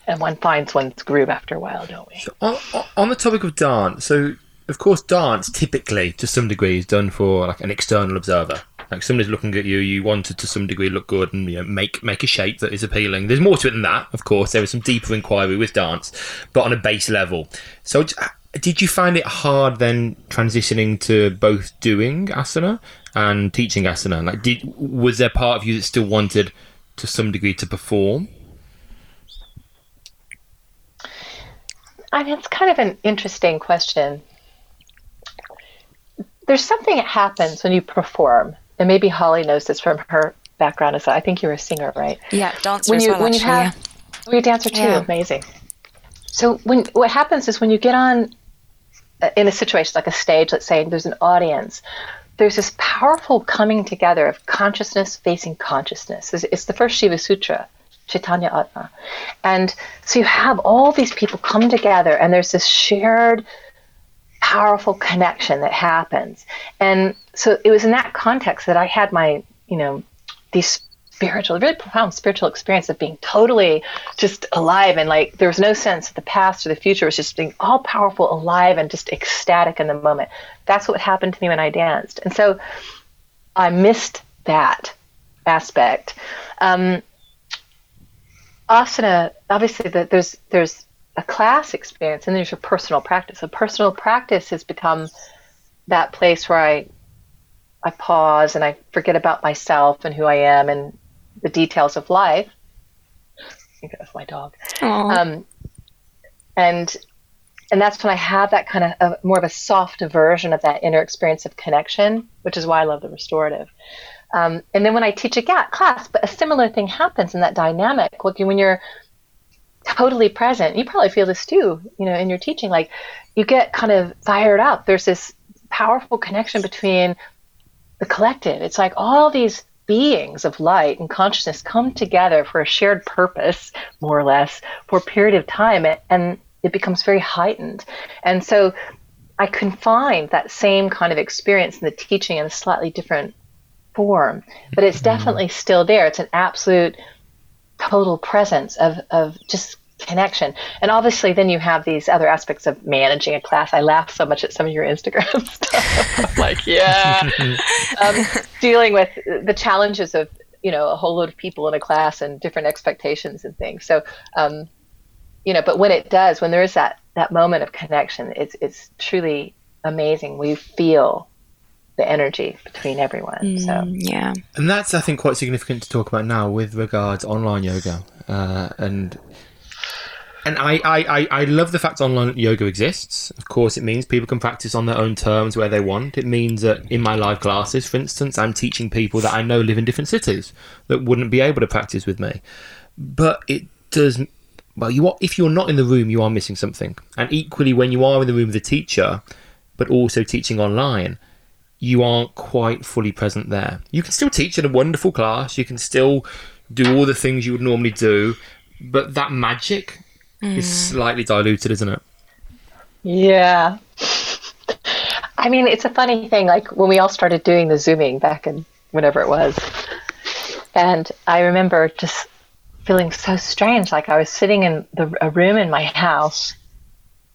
And one finds one's groove after a while, don't we? On, on- on the topic of dance, so of course, dance typically, to some degree, is done for like an external observer. Like somebody's looking at you, you want it to some degree look good and you know, make make a shape that is appealing. There's more to it than that, of course. There is some deeper inquiry with dance, but on a base level. So, did you find it hard then transitioning to both doing asana and teaching asana? Like, did was there part of you that still wanted to some degree to perform? I mean, it's kind of an interesting question. There's something that happens when you perform, and maybe Holly knows this from her background as well. I think you're a singer, right? Yeah, dancer When as you well, when you actually. have, oh, you're a dancer too. Yeah. Amazing. So when what happens is when you get on uh, in a situation like a stage, let's say, and there's an audience, there's this powerful coming together of consciousness facing consciousness. It's, it's the first Shiva Sutra, Chaitanya Atma. And so you have all these people come together, and there's this shared powerful connection that happens. And so it was in that context that I had my, you know, these spiritual, really profound spiritual experience of being totally just alive and like there was no sense of the past or the future. It was just being all powerful, alive, and just ecstatic in the moment. That's what happened to me when I danced. And so I missed that aspect. Um, asana, obviously, the, there's there's a class experience and there's your personal practice. A personal practice has become that place where I I pause and I forget about myself and who I am and the details of life. Think that's my dog. Um, and and that's when I have that kind of uh, more of a soft version of that inner experience of connection, which is why I love the restorative. Um, and then when I teach a class, but a similar thing happens in that dynamic. Like when you're totally present, you probably feel this too, you know, in your teaching. Like you get kind of fired up. There's this powerful connection between the collective. It's like all these beings of light and consciousness come together for a shared purpose, more or less, for a period of time, and it becomes very heightened. And so I can find that same kind of experience in the teaching in a slightly different form, but it's mm-hmm. definitely still there. It's an absolute total presence of, of just connection. And obviously, then you have these other aspects of managing a class. I laugh so much at some of your Instagram stuff. I'm like, yeah. um, dealing with the challenges of, you know, a whole load of people in a class and different expectations and things. So, um, you know, but when it does, when there is that, that moment of connection, it's, it's truly amazing. We feel the energy between everyone. So, Yeah. And that's, I think, quite significant to talk about now with regards online yoga. Uh, and and I, I, I, I love the fact online yoga exists. Of course, it means people can practice on their own terms where they want. It means that in my live classes, for instance, I'm teaching people that I know live in different cities that wouldn't be able to practice with me. But it does. Well, you are, if you're not in the room, you are missing something. And equally, when you are in the room with a teacher, but also teaching online, you aren't quite fully present there. You can still teach in a wonderful class, you can still do all the things you would normally do, but that magic is mm. slightly diluted, isn't it? Yeah. I mean, it's a funny thing. Like when we all started doing the Zooming back in whenever it was. And I remember just feeling so strange. Like I was sitting in the, a room in my house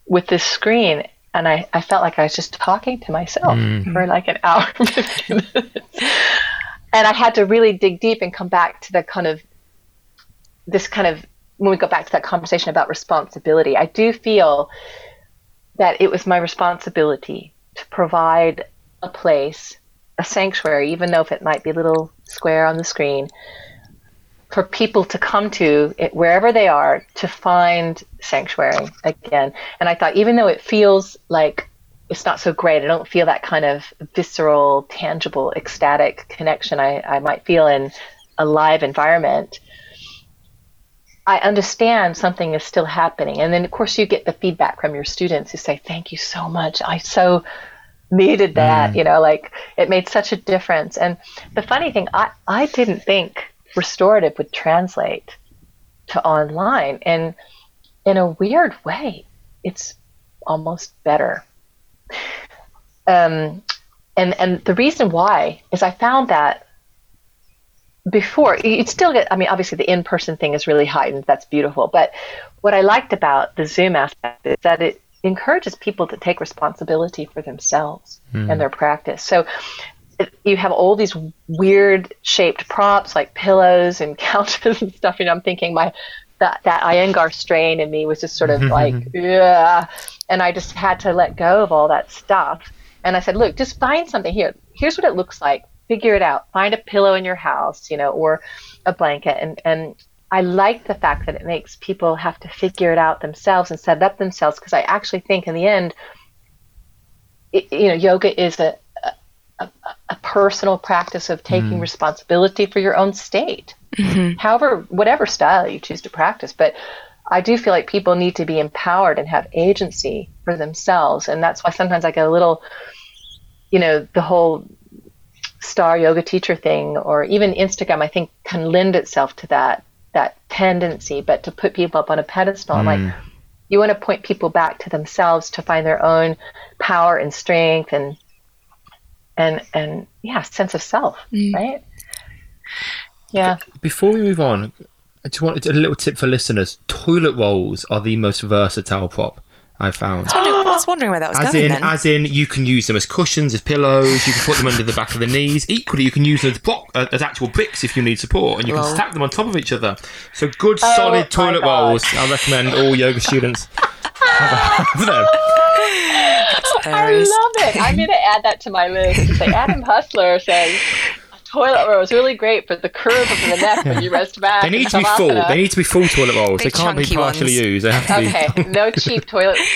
with this screen and I, I felt like I was just talking to myself mm. for like an hour. and I had to really dig deep and come back to the kind of this kind of when we go back to that conversation about responsibility. I do feel that it was my responsibility to provide a place, a sanctuary, even though if it might be a little square on the screen, for people to come to it wherever they are to find sanctuary again. And I thought, even though it feels like it's not so great, I don't feel that kind of visceral, tangible, ecstatic connection I, I might feel in a live environment. I understand something is still happening. And then, of course, you get the feedback from your students who say, Thank you so much. I so needed that. Mm. You know, like it made such a difference. And the funny thing, I, I didn't think restorative would translate to online. And in a weird way, it's almost better. Um, and and the reason why is I found that before you'd still get. I mean, obviously the in-person thing is really heightened. That's beautiful. But what I liked about the Zoom aspect is that it encourages people to take responsibility for themselves mm. and their practice. So you have all these weird shaped props like pillows and couches and stuff. You know, I'm thinking my that that Iyengar strain in me was just sort of like, yeah, and I just had to let go of all that stuff. And I said, look, just find something here. Here's what it looks like. Figure it out. Find a pillow in your house, you know, or a blanket. And and I like the fact that it makes people have to figure it out themselves and set it up themselves because I actually think in the end, it, you know, yoga is a, a, a personal practice of taking mm. responsibility for your own state, mm-hmm. however, whatever style you choose to practice. But I do feel like people need to be empowered and have agency for themselves. And that's why sometimes I get a little, you know, the whole star yoga teacher thing or even Instagram, I think can lend itself to that that tendency, but to put people up on a pedestal. Mm. I'm like, you want to point people back to themselves to find their own power and strength and and and yeah, sense of self, mm. right? Yeah. Before we move on, I just wanted a little tip for listeners: toilet rolls are the most versatile prop I found. I was wondering where that was as going. In, then. As in, you can use them as cushions, as pillows. You can put them under the back of the knees. Equally, you can use them as, block, uh, as actual bricks if you need support, and you can stack them on top of each other. So, good, oh, solid toilet rolls. I recommend all yoga students have them. I love it. I'm going to add that to my list. Say Adam Husler says toilet roll is really great for the curve of the neck when you rest back. They need to be full. They need to be full toilet rolls. Big they can't be partially ones. used. They have to be okay, be. no cheap toilet.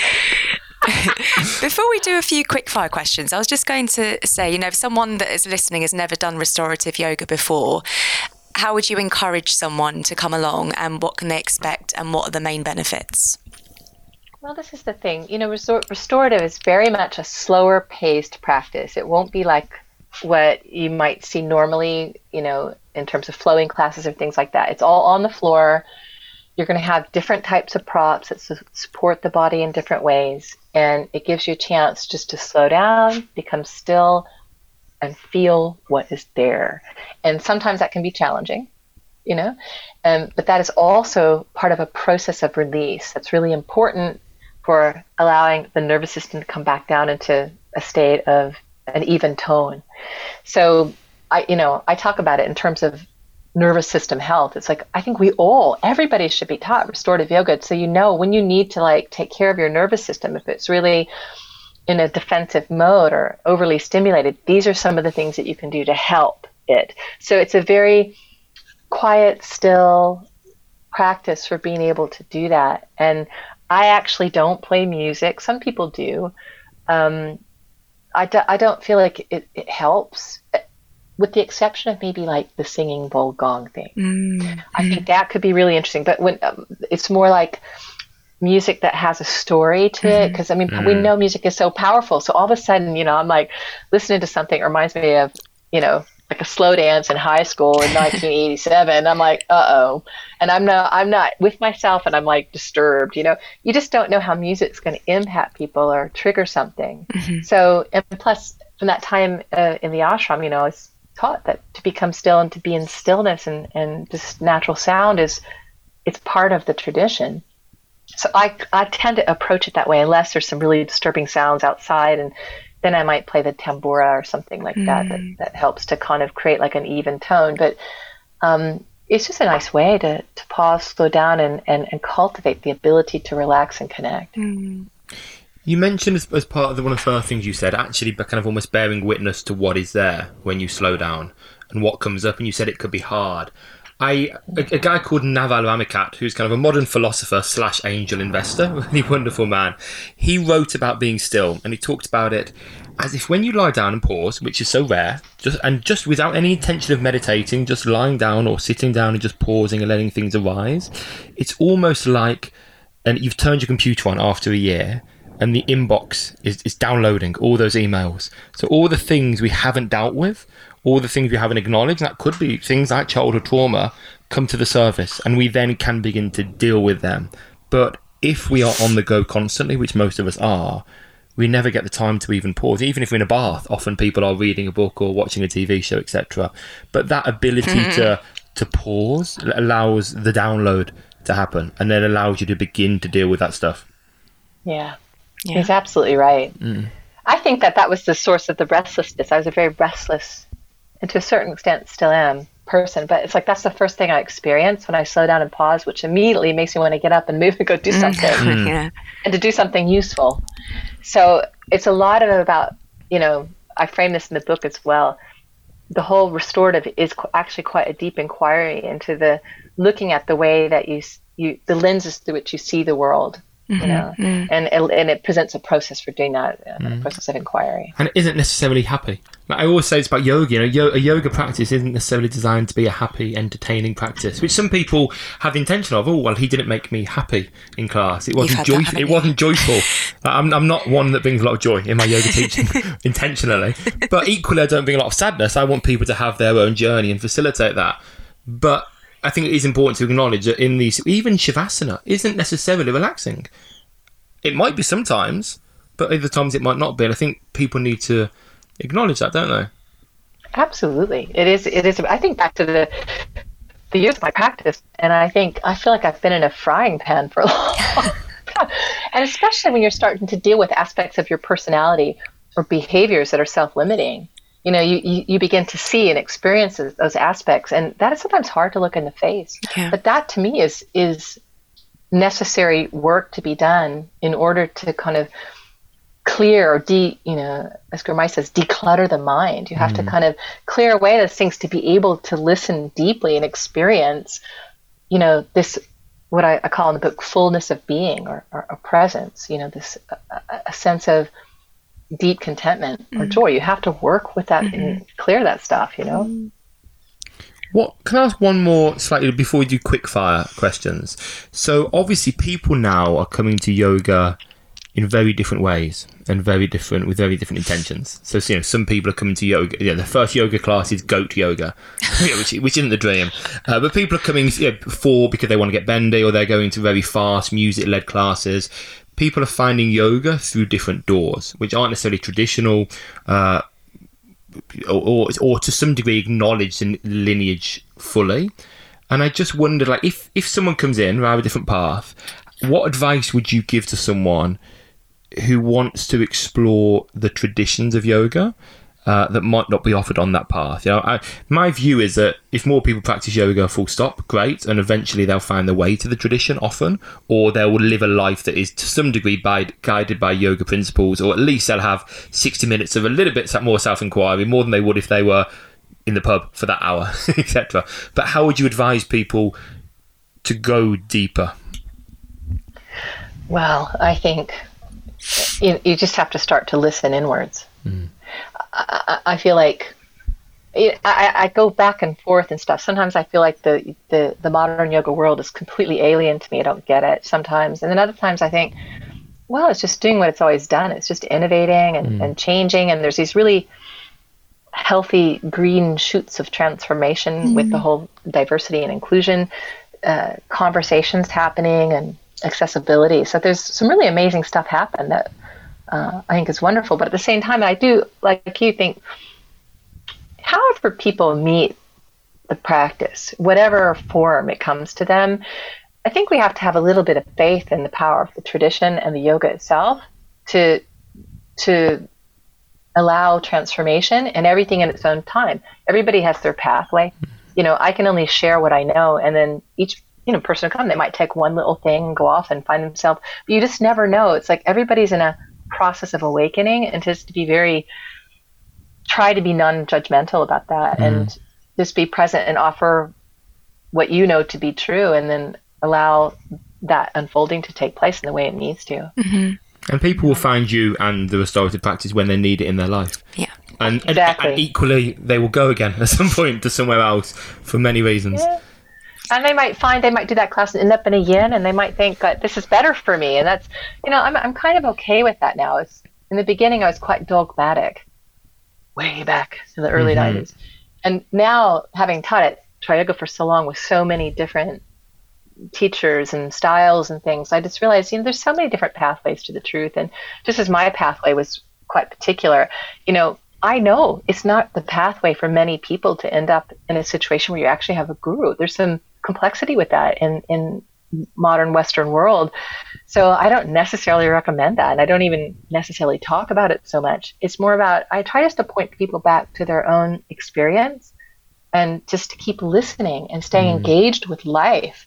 Before we do a few quick fire questions, I was just going to say, you know, if someone that is listening has never done restorative yoga before, how would you encourage someone to come along and what can they expect and what are the main benefits? Well, this is the thing. You know, restorative is very much a slower paced practice. It won't be like what you might see normally, you know, in terms of flowing classes or things like that. It's all on the floor. You're going to have different types of props that su- support the body in different ways. And it gives you a chance just to slow down, become still, and feel what is there. And sometimes that can be challenging, you know, um, but that is also part of a process of release that's really important for allowing the nervous system to come back down into a state of an even tone. So I, you know, I talk about it in terms of nervous system health. It's like I think we all, everybody should be taught restorative yoga, so you know when you need to like take care of your nervous system if it's really in a defensive mode or overly stimulated. These are some of the things that you can do to help it. So it's a very quiet, still practice for being able to do that. And I actually don't play music. Some people do. Um, I, do, I don't feel like it, it helps, with the exception of maybe like the singing bowl gong thing. Mm-hmm. I think that could be really interesting. But when um, it's more like music that has a story to mm-hmm. it, because I mean, mm-hmm. we know music is so powerful. So all of a sudden, you know, I'm like listening to something reminds me of, you know, like a slow dance in high school in 1987. I'm like, uh oh, and I'm not, I'm not with myself, and I'm like disturbed. You know, you just don't know how music's going to impact people or trigger something. Mm-hmm. So, and plus, from that time uh, in the ashram, you know, I was taught that to become still and to be in stillness and and just natural sound is, it's part of the tradition. So I I tend to approach it that way, unless there's some really disturbing sounds outside and then I might play the tambura or something like that, that that helps to kind of create like an even tone. But um, it's just a nice way to, to pause, slow down, and, and, and cultivate the ability to relax and connect. You mentioned as, as part of the, one of the first things you said, actually, but kind of almost bearing witness to what is there when you slow down and what comes up, and you said it could be hard. I a, a guy called Naval Ravikant, who's kind of a modern philosopher slash angel investor, really wonderful man. He wrote about being still, and he talked about it as if when you lie down and pause, which is so rare, just and just without any intention of meditating, just lying down or sitting down and just pausing and letting things arise, it's almost like and you've turned your computer on after a year and the inbox is, is downloading all those emails. So all the things we haven't dealt with, all the things we haven't acknowledged, that could be things like childhood trauma, come to the surface and we then can begin to deal with them. But if we are on the go constantly, which most of us are, we never get the time to even pause. Even if we're in a bath, often people are reading a book or watching a TV show, etc. But that ability mm-hmm. to to pause allows the download to happen, and then allows you to begin to deal with that stuff. Yeah, Yeah. he's absolutely right. Mm. I think that that was the source of the restlessness. I was a very restless, and to a certain extent still am, person. But it's like that's the first thing I experience when I slow down and pause, which immediately makes me want to get up and move and go do mm. something yeah. and to do something useful. So it's a lot of about, you know, I frame this in the book as well. The whole restorative is qu- actually quite a deep inquiry into the looking at the way that you you the lenses through which you see the world, you know, and it, and it presents a process for doing that, uh, a process of inquiry. and it isn't necessarily happy. Like I always say, it's about yoga. You know, yo- a yoga practice isn't necessarily designed to be a happy, entertaining practice, which some people have the intention of. Oh, well, he didn't make me happy in class. It wasn't joyful. It you? wasn't joyful. Like, I'm, I'm not one that brings a lot of joy in my yoga teaching intentionally, but equally, I don't bring a lot of sadness. I want people to have their own journey and facilitate that. But I think it is important to acknowledge that in these, even shavasana isn't necessarily relaxing. It might be sometimes, but other times it might not be. And I think people need to acknowledge that, don't they? Absolutely, it is. It is. I think back to the the years of my practice, and I think I feel like I've been in a frying pan for a long time. And especially when you're starting to deal with aspects of your personality or behaviors that are self-limiting, you know, you, you, you begin to see and experience those- aspects, and that is sometimes hard to look in the face. Yeah. But that to me is is necessary work to be done in order to kind of clear or de you know as Gurumayi says declutter the mind you have to mm. kind of clear away those things to be able to listen deeply and experience you know this what I, I call in the book fullness of being or, or, or presence you know this a, a- a sense of deep contentment or mm. joy you have to work with that and mm-hmm. clear that stuff you know mm. What can I ask one more slightly before we do quick fire questions? So obviously people now are coming to yoga in very different ways and very different with very different intentions. So you know, some people are coming to yoga. Yeah, the first yoga class is goat yoga, which which isn't the dream. Uh, but people are coming yeah, for because they want to get bendy or they're going to very fast music led classes. People are finding yoga through different doors, which aren't necessarily traditional. Uh, or, or, to some degree acknowledged in lineage fully. And I just wondered, like, if if someone comes in via a different path, what advice would you give to someone who wants to explore the traditions of yoga uh, that might not be offered on that path? You know, I, my view is that if more people practice yoga, full stop, great, and eventually they'll find their way to the tradition often, or they will live a life that is to some degree by, guided by yoga principles, or at least they'll have 60 minutes of a little bit more self inquiry, more than they would if they were in the pub for that hour, etc. But how would you advise people to go deeper? Well, I think you, you just have to start to listen inwards. I, I I feel like it, I, I go back and forth and stuff. Sometimes I feel like the, the, the modern yoga world is completely alien to me. I don't get it sometimes. And then other times I think, well, it's just doing what it's always done. It's just innovating and, and changing. And there's these really healthy green shoots of transformation with the whole diversity and inclusion uh, conversations happening and accessibility. So there's some really amazing stuff happen that uh, I think is wonderful. But at the same time, I do like you think, however people meet the practice, whatever form it comes to them, I think we have to have a little bit of faith in the power of the tradition and the yoga itself to to allow transformation and everything in its own time. Everybody has their pathway. You know, I can only share what I know, and then each you know person come, they might take one little thing and go off and find themselves. But you just never know. It's like everybody's in a process of awakening, and just to be very try to be non-judgmental about that, mm. and just be present and offer what you know to be true, and then allow that unfolding to take place in the way it needs to. Mm-hmm. And people will find you and the restorative practice when they need it in their life. Yeah. And, and- Exactly. and equally, they will go again at some point to somewhere else for many reasons. Yeah. And they might find they might do that class and end up in a yin, and they might think that this is better for me. And that's, you know, I'm, I'm kind of okay with that now. It's in the beginning I was quite dogmatic, way back in the early Mhm. 90s, and now having taught at Triyoga for so long with so many different teachers and styles and things, I just realized, you know, there's so many different pathways to the truth. And just as my pathway was quite particular, you know, I know it's not the pathway for many people to end up in a situation where you actually have a guru. There's some complexity with that in, in modern Western world. So I don't necessarily recommend that. And I don't even necessarily talk about it so much. It's more about, I try just to point people back to their own experience and just to keep listening and staying mm-hmm. engaged with life,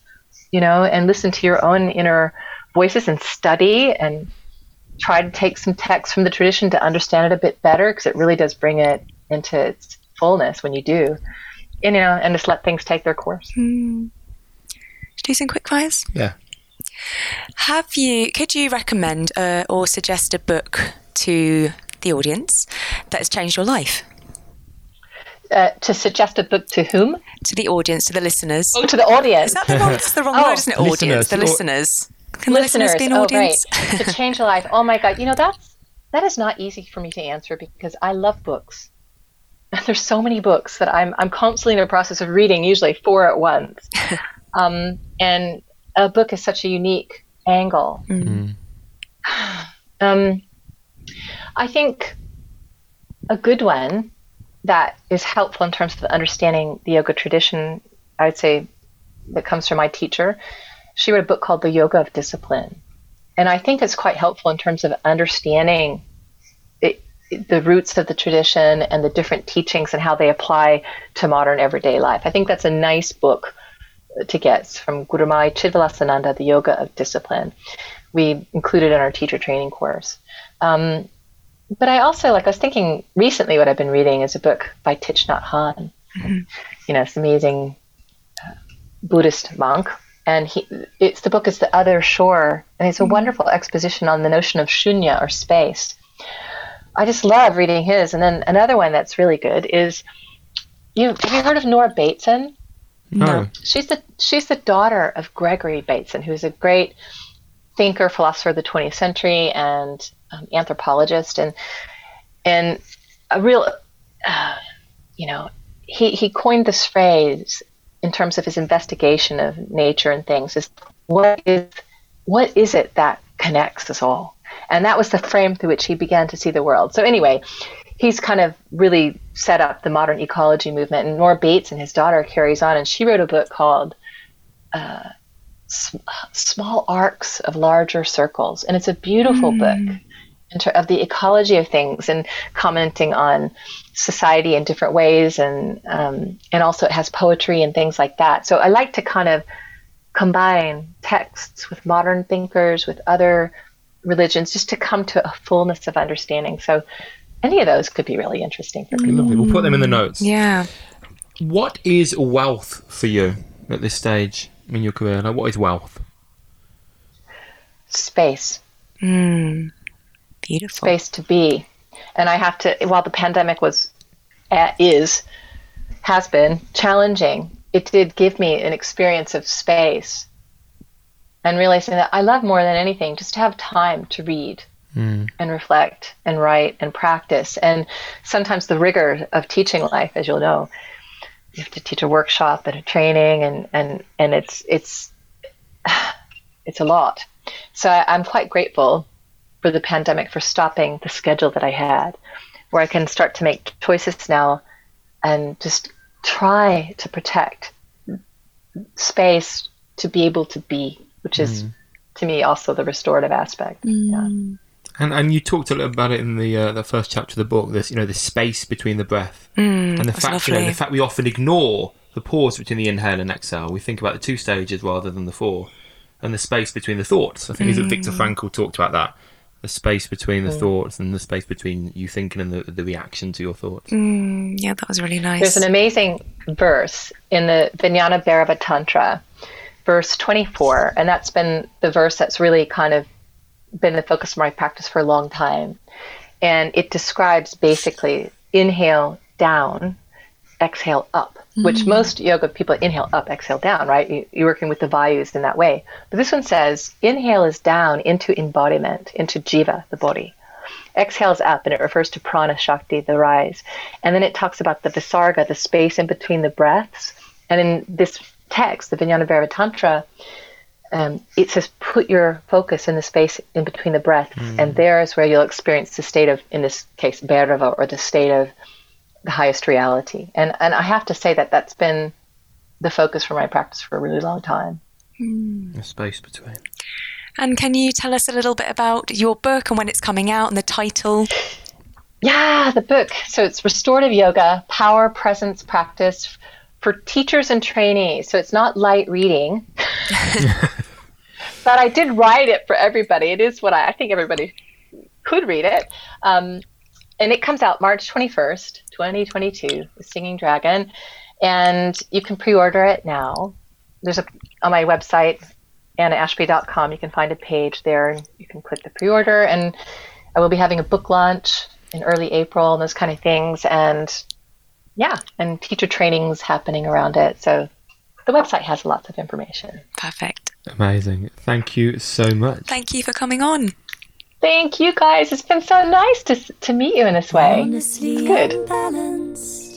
you know, and listen to your own inner voices and study and try to take some text from the tradition to understand it a bit better because it really does bring it into its fullness when you do, you know, and just let things take their course. Do some quick fires. Yeah. Have you? Could you recommend uh, or suggest a book to the audience that has changed your life? Uh, to suggest a book to whom? To the audience, to the listeners. Oh, to the audience. Is that the wrong? That's the wrong Oh. word, isn't it? Listeners. Audience. The Or- listeners. Can the listeners be an oh, audience? right. to change a life. Oh my God. You know, that's, that is not easy for me to answer because I love books. There's so many books that I'm, I'm constantly in the process of reading, usually four at once. um, and a book is such a unique angle. Um, I think a good one that is helpful in terms of understanding the yoga tradition, I would say, that comes from my teacher. She wrote a book called The Yoga of Discipline. And I think it's quite helpful in terms of understanding the roots of the tradition and the different teachings and how they apply to modern everyday life. I think that's a nice book to get from Gurumayi Chidvilasananda, The Yoga of Discipline. We included in our teacher training course. Um, but I also, like, I was thinking recently what I've been reading is a book by Thich Nhat Hanh. You know, this amazing uh, Buddhist monk. And he, it's the book is The Other Shore, and it's a wonderful exposition on the notion of shunya or space. I just love reading his. And then another one that's really good is you have you heard of Nora Bateson? No. She's the she's the daughter of Gregory Bateson, who's a great thinker, philosopher of the 20th century, and um, anthropologist, and and a real, uh, you know, he he coined this phrase in terms of his investigation of nature and things is what is what is it that connects us all, and that was the frame through which he began to see the world. So anyway. He's kind of really set up the modern ecology movement, and Nora Bateson his daughter carries on, and she wrote a book called uh, Small Arcs of Larger Circles, and it's a beautiful book in of the ecology of things and commenting on society in different ways, and um, and also it has poetry and things like that. So I like to kind of combine texts with modern thinkers, with other religions, just to come to a fullness of understanding. So any of those could be really interesting for people. Lovely. We'll put them in the notes. Yeah. What is wealth for you at this stage in your career? Like, what is wealth? Space. Mm. Beautiful. space to be. And I have to, while the pandemic was, uh, is, has been challenging, it did give me an experience of space and realizing that I love more than anything just to have time to read mm. and reflect and write and practice. And sometimes the rigor of teaching life, as you'll know, you have to teach a workshop and a training and, and, and it's, it's, it's a lot. So I, I'm quite grateful for the pandemic for stopping the schedule that I had, where I can start to make choices now and just try to protect space to be able to be, which is to me also the restorative aspect. Yeah. And and you talked a little about it in the uh, the first chapter of the book. This you know the space between the breath Mm, and the fact you know, the fact we often ignore the pause between the inhale and exhale. We think about the two stages rather than the four, and the space between the thoughts. I think is that Viktor Frankl talked about that. The space between the thoughts and the space between you thinking and the, the reaction to your thoughts. Mm, yeah, that was really nice. There's an amazing verse in the Vijnana Bhairava Tantra, verse 24, and that's been the verse that's really kind of been the focus of my practice for a long time. And it describes basically inhale down, exhale up, which mm. most yoga people inhale up, exhale down, right? You, you're working with the vayus in that way. But this one says inhale is down into embodiment, into jiva, the body exhales up and it refers to prana shakti the rise and then it talks about the visarga the space in between the breaths and in this text the vijnana Bhairava tantra um, it says put your focus in the space in between the breaths and there is where you'll experience the state of in this case Bhairava or the state of the highest reality and and i have to say that that's been the focus for my practice for a really long time The space between. and can you tell us a little bit about your book and when it's coming out and the title? Yeah, the book. So it's restorative yoga, power presence practice for teachers and trainees. So it's not light reading. but I did write it for everybody. It is what I, I think everybody could read it. Um, and it comes out March 21st, 2022, The Singing Dragon. And you can pre order it now. There's a, on my website, annaashby.com, you can find a page there and you can click the pre order. And I will be having a book launch in early April and those kind of things. And yeah, and teacher trainings happening around it. So the website has lots of information. Perfect. Amazing. Thank you so much. Thank you for coming on. Thank you guys. It's been so nice to, to meet you in this way. Honestly It's good. unbalanced.